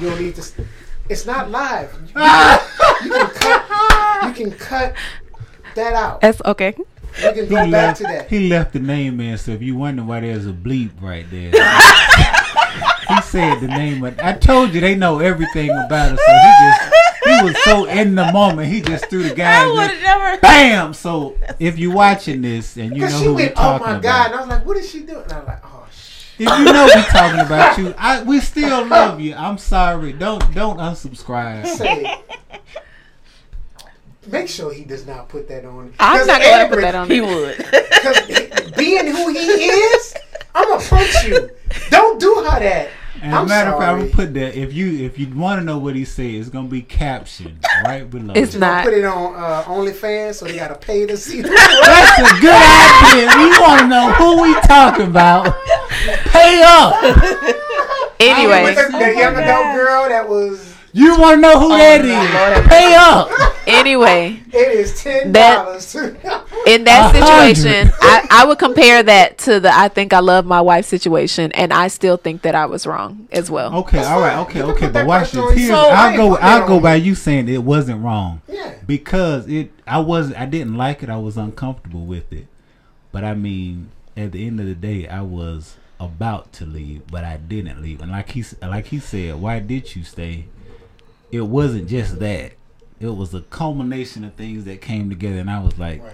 You don't need to. It's not live. You can, you can cut. You can cut that out. That's okay. You can He go back left, to that. he left the name in, so if you wonder why there's a bleep right there, he said the name. Of, I told you they know everything about it, so he just he was so in the moment. He just threw the I guy. would have never. Bam! So if you're watching this and you know Because she who we're went, oh talking my about, God. And I was like, what is she doing? And I'm like, oh, shit. if you know we're talking about you, I, we still love you. I'm sorry. Don't don't unsubscribe. Say, make sure he does not put that on. I'm not going to put that on. He would. Because being who he is, I'm going to punch you. Don't do her that. And I'm matter of fact, I'm gonna put that. If you if you want to know what he said, it's gonna be captioned right below. It's You gonna not. put it on uh, OnlyFans so they got to pay to see the That's a good idea. We want to know who we talking about. Pay up. Anyway, With the, the young adult girl that was, You want to know who that is? Pay up. anyway, it is $10 in that situation, I, I would compare that to the I think I love my wife situation, and I still think that I was wrong as well. Okay, That's all right, fine. okay, okay. But that watch this. on Here's, you. So- I'll go. I'll go by you. you saying it wasn't wrong Yeah. because it. I was. I didn't like it. I was uncomfortable with it. But I mean, at the end of the day, I was about to leave, but I didn't leave. And like he like he said, why did you stay? It wasn't just that. It was a culmination of things that came together, and I was like, Right.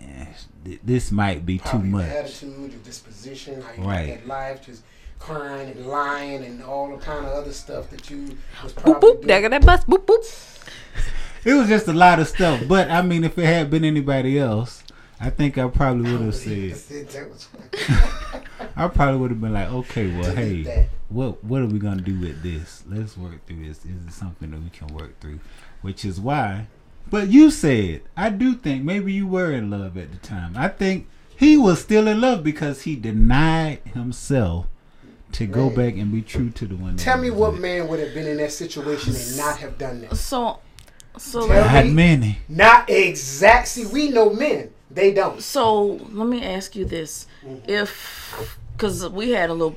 eh, th- this might be too Probably your much. attitude, your disposition, how you Right. right. at life, just crying and lying and all the kind of other stuff that you was Boop probably boop, doing. there that bus. Boop boop. It was just a lot of stuff. But I mean, if it had been anybody else, I think I probably would have said. That I probably would have been like, okay, well, hey, that. what what are we gonna do with this? Let's work through this. Is it something that we can work through? Which is why. But you said I do think maybe you were in love at the time. I think he was still in love because he denied himself to go back and be true to the one. Tell me what with. man would have been in that situation and not have done that. So, so Tell Not many. Not exactly. We know men. They don't. So let me ask you this: If because we had a little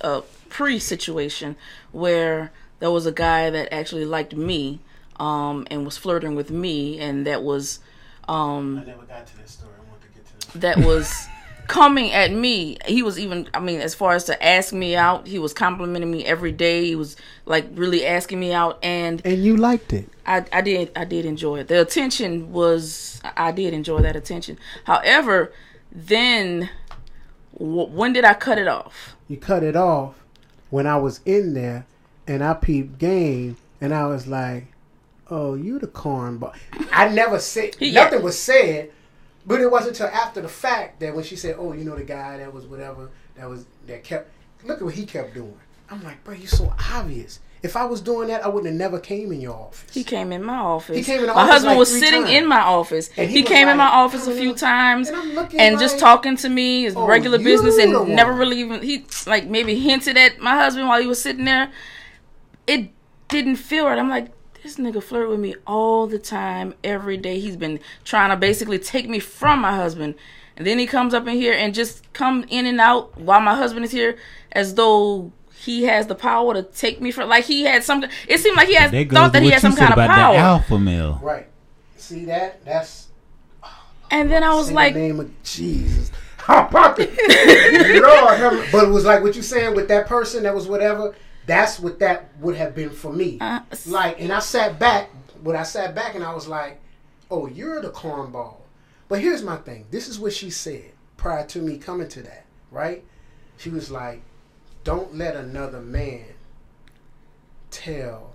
a pre situation where there was a guy that actually liked me, um, and was flirting with me, and that was, um, never got to that story. I want to get to that was coming at me. He was even, I mean, as far as to ask me out, he was complimenting me every day. He was like really asking me out, and And you liked it. I, I did I did enjoy it. The attention was I did enjoy that attention. However, then w- when did I cut it off? You cut it off when I was in there and I peeped game and I was like, Oh, you the cornball. I never said Yeah. nothing was said, but it wasn't until after the fact that when she said, Oh, you know the guy that was whatever that was that kept look at what he kept doing. I'm like, bro, you're so obvious. If I was doing that, I wouldn't have never came in your office. He came in my office. He came in my office husband like was sitting times. in my office. And he he came in my office a "Oh, few times and I'm looking and just talking to me, his "Oh, regular business, and never really even he like maybe hinted at my husband while he was sitting there. It didn't feel right. I'm like, this nigga flirt with me all the time, every day. He's been trying to basically take me from my husband. And then he comes up in here and just come in and out while my husband is here as though he has the power to take me from like he had some it seemed like he had That thought that he had you some said kind of about power. the alpha male. Right. See that? That's and then I was in like the name of Jesus. Lord, have- but it was like what you saying with that person that was whatever. That's what that would have been for me. Uh, like, and I sat back. When I sat back, and I was like, "Oh, you're the cornball." But here's my thing. This is what she said prior to me coming to that. Right? She was like, "Don't let another man tell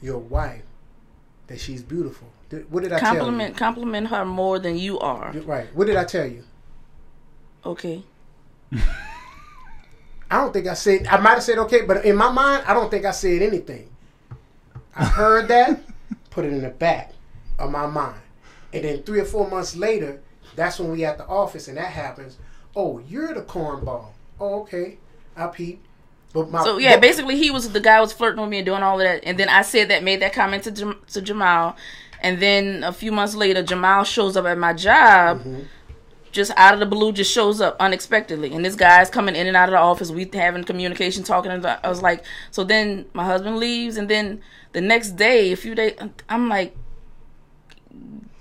your wife that she's beautiful." What did I tell? compliment compliment her more than you are. you? Right. What did I tell you? Okay. I don't think I said. I might have said okay, but in my mind, I don't think I said anything. I heard that, put it in the back of my mind, and then three or four months later, that's when we at the office, and that happens. Oh, you're the cornball. Oh, okay. I peep. But my So yeah, but- basically he was the guy was flirting with me and doing all of that, and then I said that, made that comment to Jam- to Jamal, and then a few months later, Jamal shows up at my job, mm-hmm. just out of the blue, just shows up unexpectedly, and this guy's coming in and out of the office. We having communication, talking, and I was like, so then my husband leaves, and then the next day, a few days, I'm like.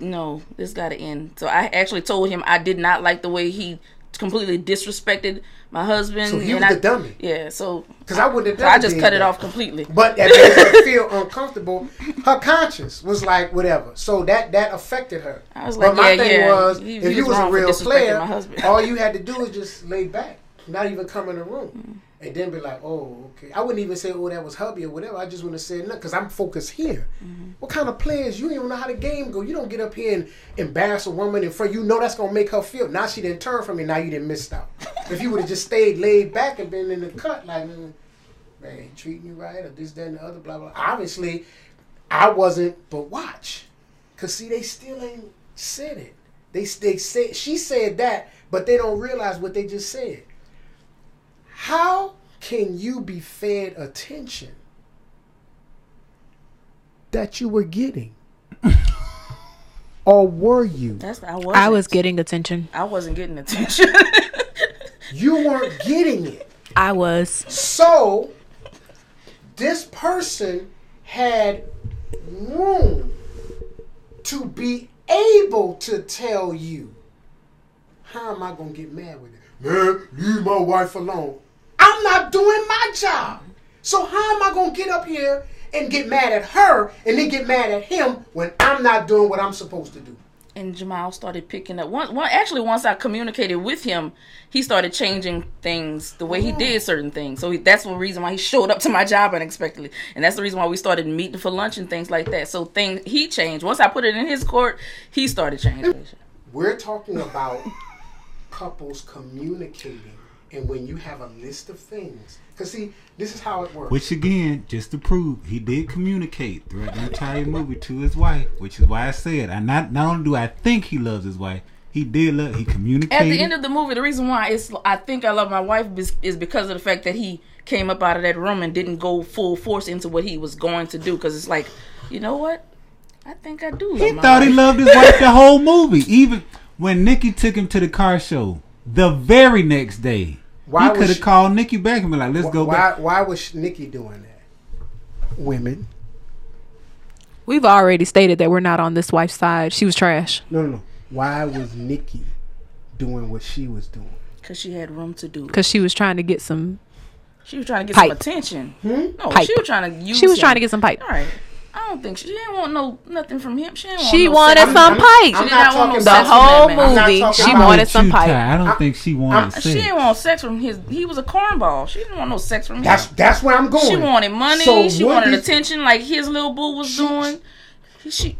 No, this got to end. So I actually told him I did not like the way he completely disrespected my husband. So he and was I, the dummy. Yeah, so Because I wouldn't have so I just cut it off completely. But that made her feel uncomfortable. Her conscience was like whatever. So that that affected her. I was but like, my yeah, thing yeah, was, he- if he you was was a real player, all you had to do is just lay back, not even come in the room, and then be like, oh, okay. I wouldn't even say, oh, that was hubby or whatever. I just want to say, nothing because I'm focused here. Mm-hmm. What kind of players? You don't even know how the game go. You don't get up here and embarrass a woman in front. You know that's gonna make her feel. Now she didn't turn from you. Now you didn't miss out. if you would have just stayed laid back and been in the cut, like. man, he treating you right or this, that, and the other, blah, blah. Obviously, I wasn't, but watch. Because, see, they still ain't said it. They, they said, she said that, but they don't realize what they just said. How can you be fed attention that you were getting? or were you? That's I was. I was getting attention. I wasn't getting attention. You weren't getting it. I was. So, this person had room to be able to tell you, how am I going to get mad with it? Man, leave my wife alone. I'm not doing my job. So, how am I going to get up here and get mad at her and then get mad at him when I'm not doing what I'm supposed to do? and Jamal started picking up. One, one actually, once I communicated with him, he started changing things the way he did certain things. So he, that's the reason why he showed up to my job unexpectedly, and that's the reason why we started meeting for lunch and things like that. So things he changed. Once I put it in his court, he started changing. We're talking about couples communicating, and when you have a list of things, because see, this is how it works. Which again, just to prove, he did communicate throughout the entire movie to his wife, which is why I said, I not not only do I think he loves his wife, he did love. He communicated. At the end of the movie, the reason why it's I think I love my wife is, is because of the fact that he came up out of that room and didn't go full force into what he was going to do. Because it's like, you know what? I think I do. He love my thought he loved his wife the whole movie. Even when Nikki took him to the car show, the very next day, Why he was could have called Nikki back and be like, "Let's go why, back." why was Nikki doing that? Women. We've already stated that we're not on this wife's side. She was trash. No, no, no. Why was Nikki doing what she was doing? Cause she had room to do. because she was trying to get some. She was trying to get Pipe. some attention. Hmm? No, Pipe. she was trying to use. She was him. trying to get some pipe. All right. I don't think she, she didn't want no nothing from him. She didn't want She no wanted sex. some I'm- pipe. I'm did not not want talking no the sex about- from whole that man. I'm not movie, talking she wanted some pipe. Ty, I don't think she wanted sex. She didn't want sex from his. He was a cornball. She didn't want no sex from him. That's that's where I'm going. she wanted money. So she wanted did- attention, like his little boo was doing. She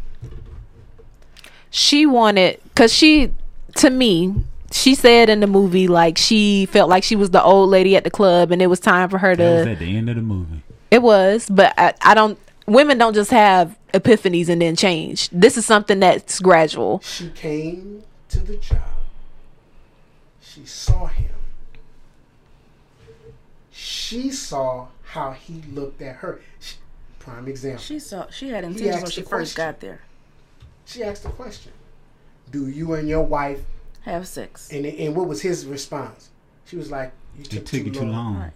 She wanted because she, to me, she said in the movie like she felt like she was the old lady at the club, and it was time for her that was to. at the end of the movie. It was, but I, I don't. Women don't just have epiphanies and then change. This is something that's gradual. She came to the job. She saw him. She saw how he looked at her. She, prime example. she saw she had intentions when she the first got there. She asked the question, "Do you and your wife?" Have sex. And and what was his response? She was like, "You It took, took you too long. Right.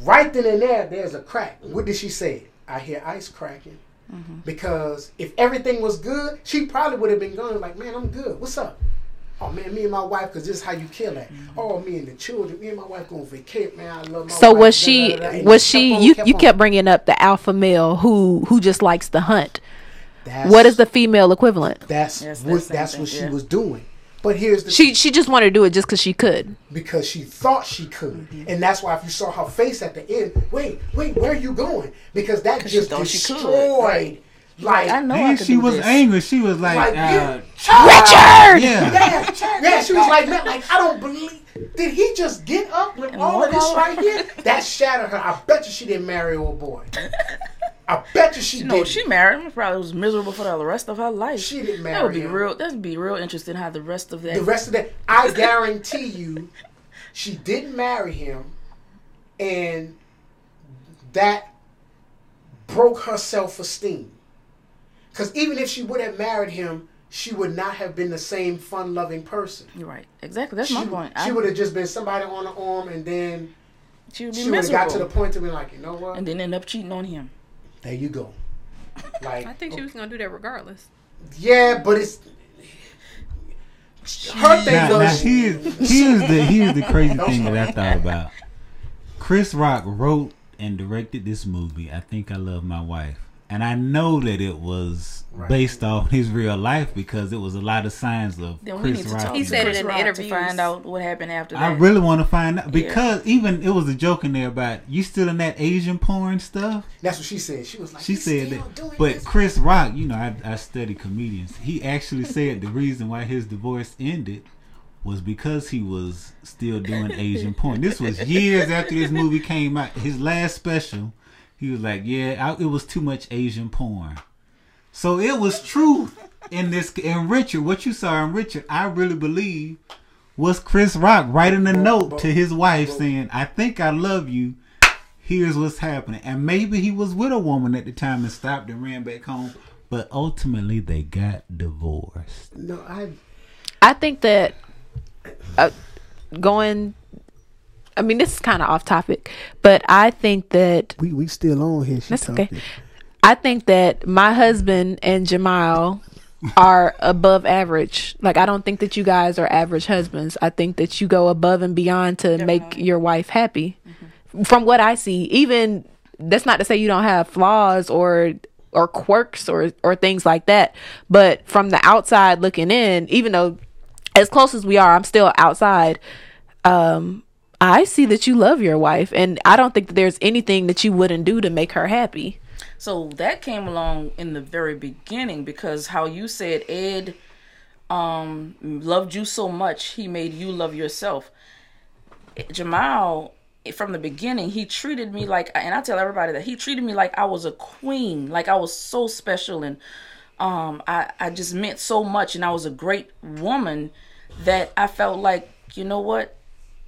Right then and there, there's a crack. What did she say? I hear ice cracking. Mm-hmm. Because if everything was good, she probably would have been going like, "Man, I'm good. What's up?" Oh man, me and my wife, because this is how you kill it. Mm-hmm. Oh, me and the children, me and my wife going vacate. Man, I love my So wife. was she? da, da, da. Was she? kept on, You kept you on. kept bringing up the alpha male who who just likes to hunt. That's, What is the female equivalent? That's Yes, what that's that's thing, what she yeah. was doing. But here's the She she just wanted to do it just because she could. because she thought she could. Mm-hmm. And that's why if you saw her face at the end, wait, wait, where are you going? Because that just she destroyed. right. Like, I know I And could she was this. angry. She was like, like uh, Richard. yeah. yeah, yeah, she was like, man, like I don't believe. Did he just get up with all of this right here? That shattered her. I bet you she didn't marry old boy. I bet you she did. No, did. she married him. Probably was miserable for the rest of her life. She didn't marry. That would be him. real. That'd be real interesting how the rest of that. The rest of that, I guarantee you, she didn't marry him, and that broke her self esteem. Because even if she would have married him, she would not have been the same fun loving person. You're right. Exactly. That's She, my point. she would have just been somebody on the arm, and then she would be she would have got to the point to be like, you know what? and then end up cheating on him. There you go. Like, I think she was gonna do that regardless. yeah, but it's her thing Now, now was here's, here's the here's the crazy thing that I thought about. Chris Rock wrote and directed this movie. I think I love my wife, and I know that it was Right. based off his real life because it was a lot of signs of Then we Chris need to Rock. talk He to said it Chris in the Rock to find out what happened after that. I really want to find out because even it was a joke in there about you still in that Asian porn stuff. that's what she said. She was like, She said still that, doing but this?" Chris Rock, you know, I, I study comedians. He actually said the reason why his divorce ended was because he was still doing Asian porn. This was years after this movie came out. His last special, he was like, "Yeah, I, it was too much Asian porn." So it was truth in this. In Richard, what you saw in Richard, I really believe was Chris Rock writing a note to his wife saying, "I think I love you." here's what's happening. And maybe he was with a woman at the time and stopped and ran back home. But ultimately, they got divorced. No, I I think that uh, going. I mean, this is kind of off topic, but I think that we we still on here. She That's okay. I think that my husband and Jamal are above average. Like I don't think that you guys are average husbands. I think that you go above and beyond to make your wife happy. From what I see, even that's not to say you don't have flaws or or quirks or or things like that, but from the outside looking in, even though as close as we are, I'm still outside. Um I see that you love your wife and I don't think that there's anything that you wouldn't do to make her happy. So that came along in the very beginning because how you said Ed um loved you so much he made you love yourself. Jamal from the beginning he treated me like and I tell everybody that he treated me like I was a queen, like I was so special and um I I just meant so much and I was a great woman that I felt like, you know what?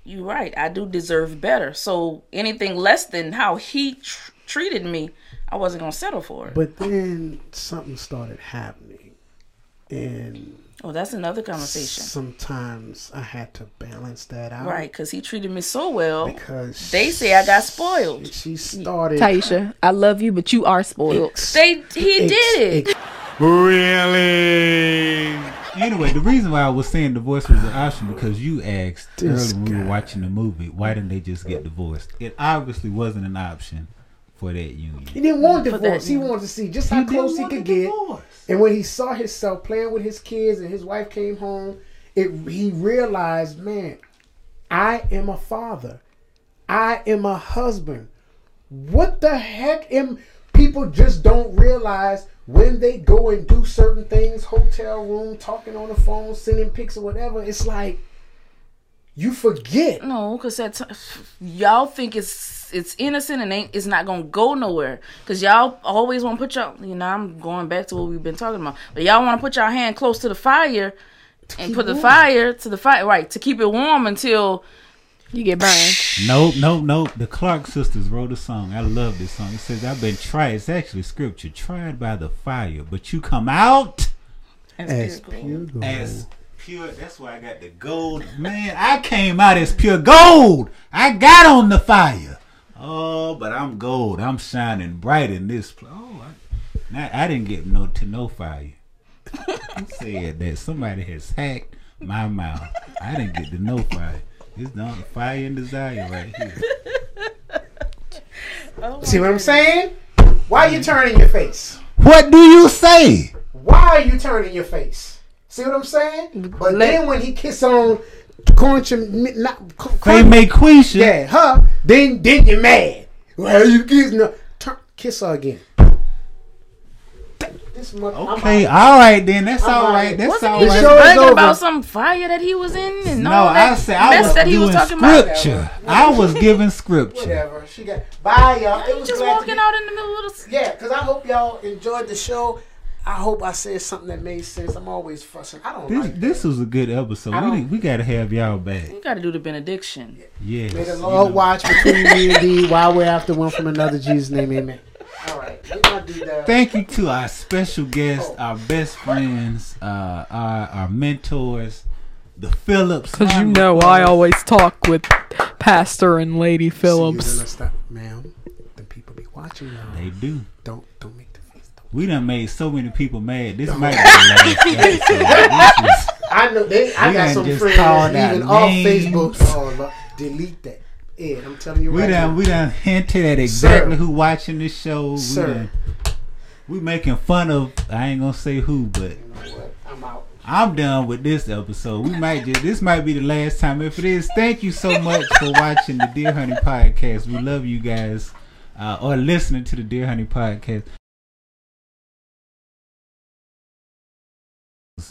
You're right. I do deserve better. So anything less than how he tr- treated me, I wasn't gonna settle for it. But then something started happening, and oh, that's another conversation, sometimes I had to balance that out. right? Because he treated me so well. Because They say I got spoiled. She started. Taisha, I love you, but you are spoiled. They he ex- did it. ex- Really? Anyway, the reason why I was saying divorce was an option because you asked This earlier when we were watching the movie, why didn't they just get divorced? It obviously wasn't an option for that union. He didn't want For divorce. He yeah. wanted to see just how didn't close he could get. divorce. And when he saw himself playing with his kids and his wife came home, it he realized, man, I am a father. I am a husband. What the heck am people just don't realize when they go and do certain things, hotel room, talking on the phone, sending pics or whatever, it's like you forget. No, because that t- y'all think it's it's innocent and ain't it's not gonna go nowhere. Because y'all always want to put y'all. You know, I'm going back to what we've been talking about. But y'all want to put your hand close to the fire and put the fire to the fire, right? To keep it warm until You get burned. Nope, nope, nope. The Clark sisters wrote a song. I love this song. It says, I've been tried. It's actually scripture. Tried by the fire, but you come out As pure gold. as pure. That's why I got the gold. Man, I came out as pure gold. I got on the fire. Oh, but I'm gold. I'm shining bright in this. Pl- oh, I, now, I didn't get no to no fire. Who said that? Somebody has hacked my mouth. I didn't get to no fire. It's not fire and desire right here. Oh See what I'm saying? Why are you turning your face? What do you say? Why are you turning your face? See what I'm saying? But Let- then when he kiss on Concha, not Faye Quisha. yeah, her, then then you're mad. Well, you kiss no, turn, kiss her again. This mother, I'm Okay, all right then. That's I'm all out. right. That's wasn't all he The just show right. is bragging about some fire that he was in and No, all that I said I was that he doing was talking about? scripture. I was giving scripture. Whatever. She got bye y'all. It was just walking out in the middle of the. Yeah, because I hope y'all enjoyed the show. I hope I said something that made sense. I'm always fussing. I don't This like this was a good episode. We, we got to have y'all back. We got to do the benediction. Yes. May the you Lord know. watch between me and thee while we're after one from another. Jesus' name, amen. All right, we're gonna do that. Thank you to our special guests, our best friends, uh, our, our mentors, the Phillips. Because you know I always talk with Pastor and Lady See, you're Phillips. gonna stop, ma'am. The people be watching y'all. They do. Don't don't make the face. Don't. We done made so many people mad. This might be the last episode. This I know they. I We got done some just friends called even out off names. Facebook. Oh, Lord, delete that. Ed, I'm telling you we right done now. we done hinted at exactly Sir. who watching this show. We Sir. done- we making fun of. I ain't gonna say who, but You know? I'm out. I'm done with this episode. We might just this might be the last time. If it is, thank you so much for watching the Dear Honey podcast. We love you guys, uh, or listening to the Dear Honey podcast.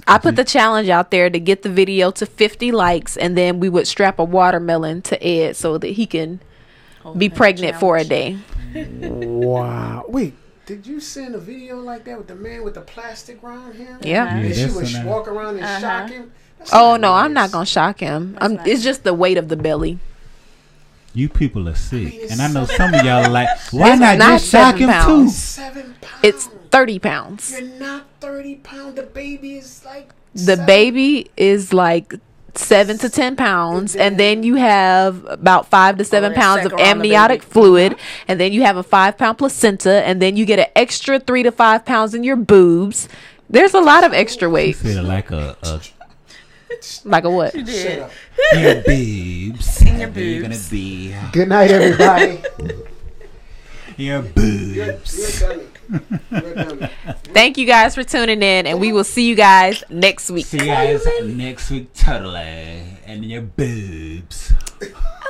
I put the challenge out there to get the video to 50 likes, and then we would strap a watermelon to Ed so that he can be pregnant for a day. Wow. Wait, did you send a video like that with the man with the plastic around him? Yeah. Uh-huh. And she that's would so nice. walk around and Uh-huh. shock him. That's Oh no, I'm not gonna shock him. I'm, nice. It's just the weight of the belly. You people are sick, mean, and I know some of y'all are like, why not, not just shock him pounds. too? Seven pounds. It's 30 pounds. You're not thirty pounds. The baby is like The seven- baby is like seven to ten pounds, and then you have about five to oh, seven pounds of amniotic fluid, and then you have a five pound placenta, and then you get an extra three to five pounds in your boobs. There's a lot of extra You weight. feel like a, a Like a what? Shut up. your boobs. In your You're gonna boobs. be Good night, everybody. your You're, boobs. you're dummy. You're a dummy. Thank you guys for tuning in, and we will see you guys next week. See you guys next week, totally, and your boobs.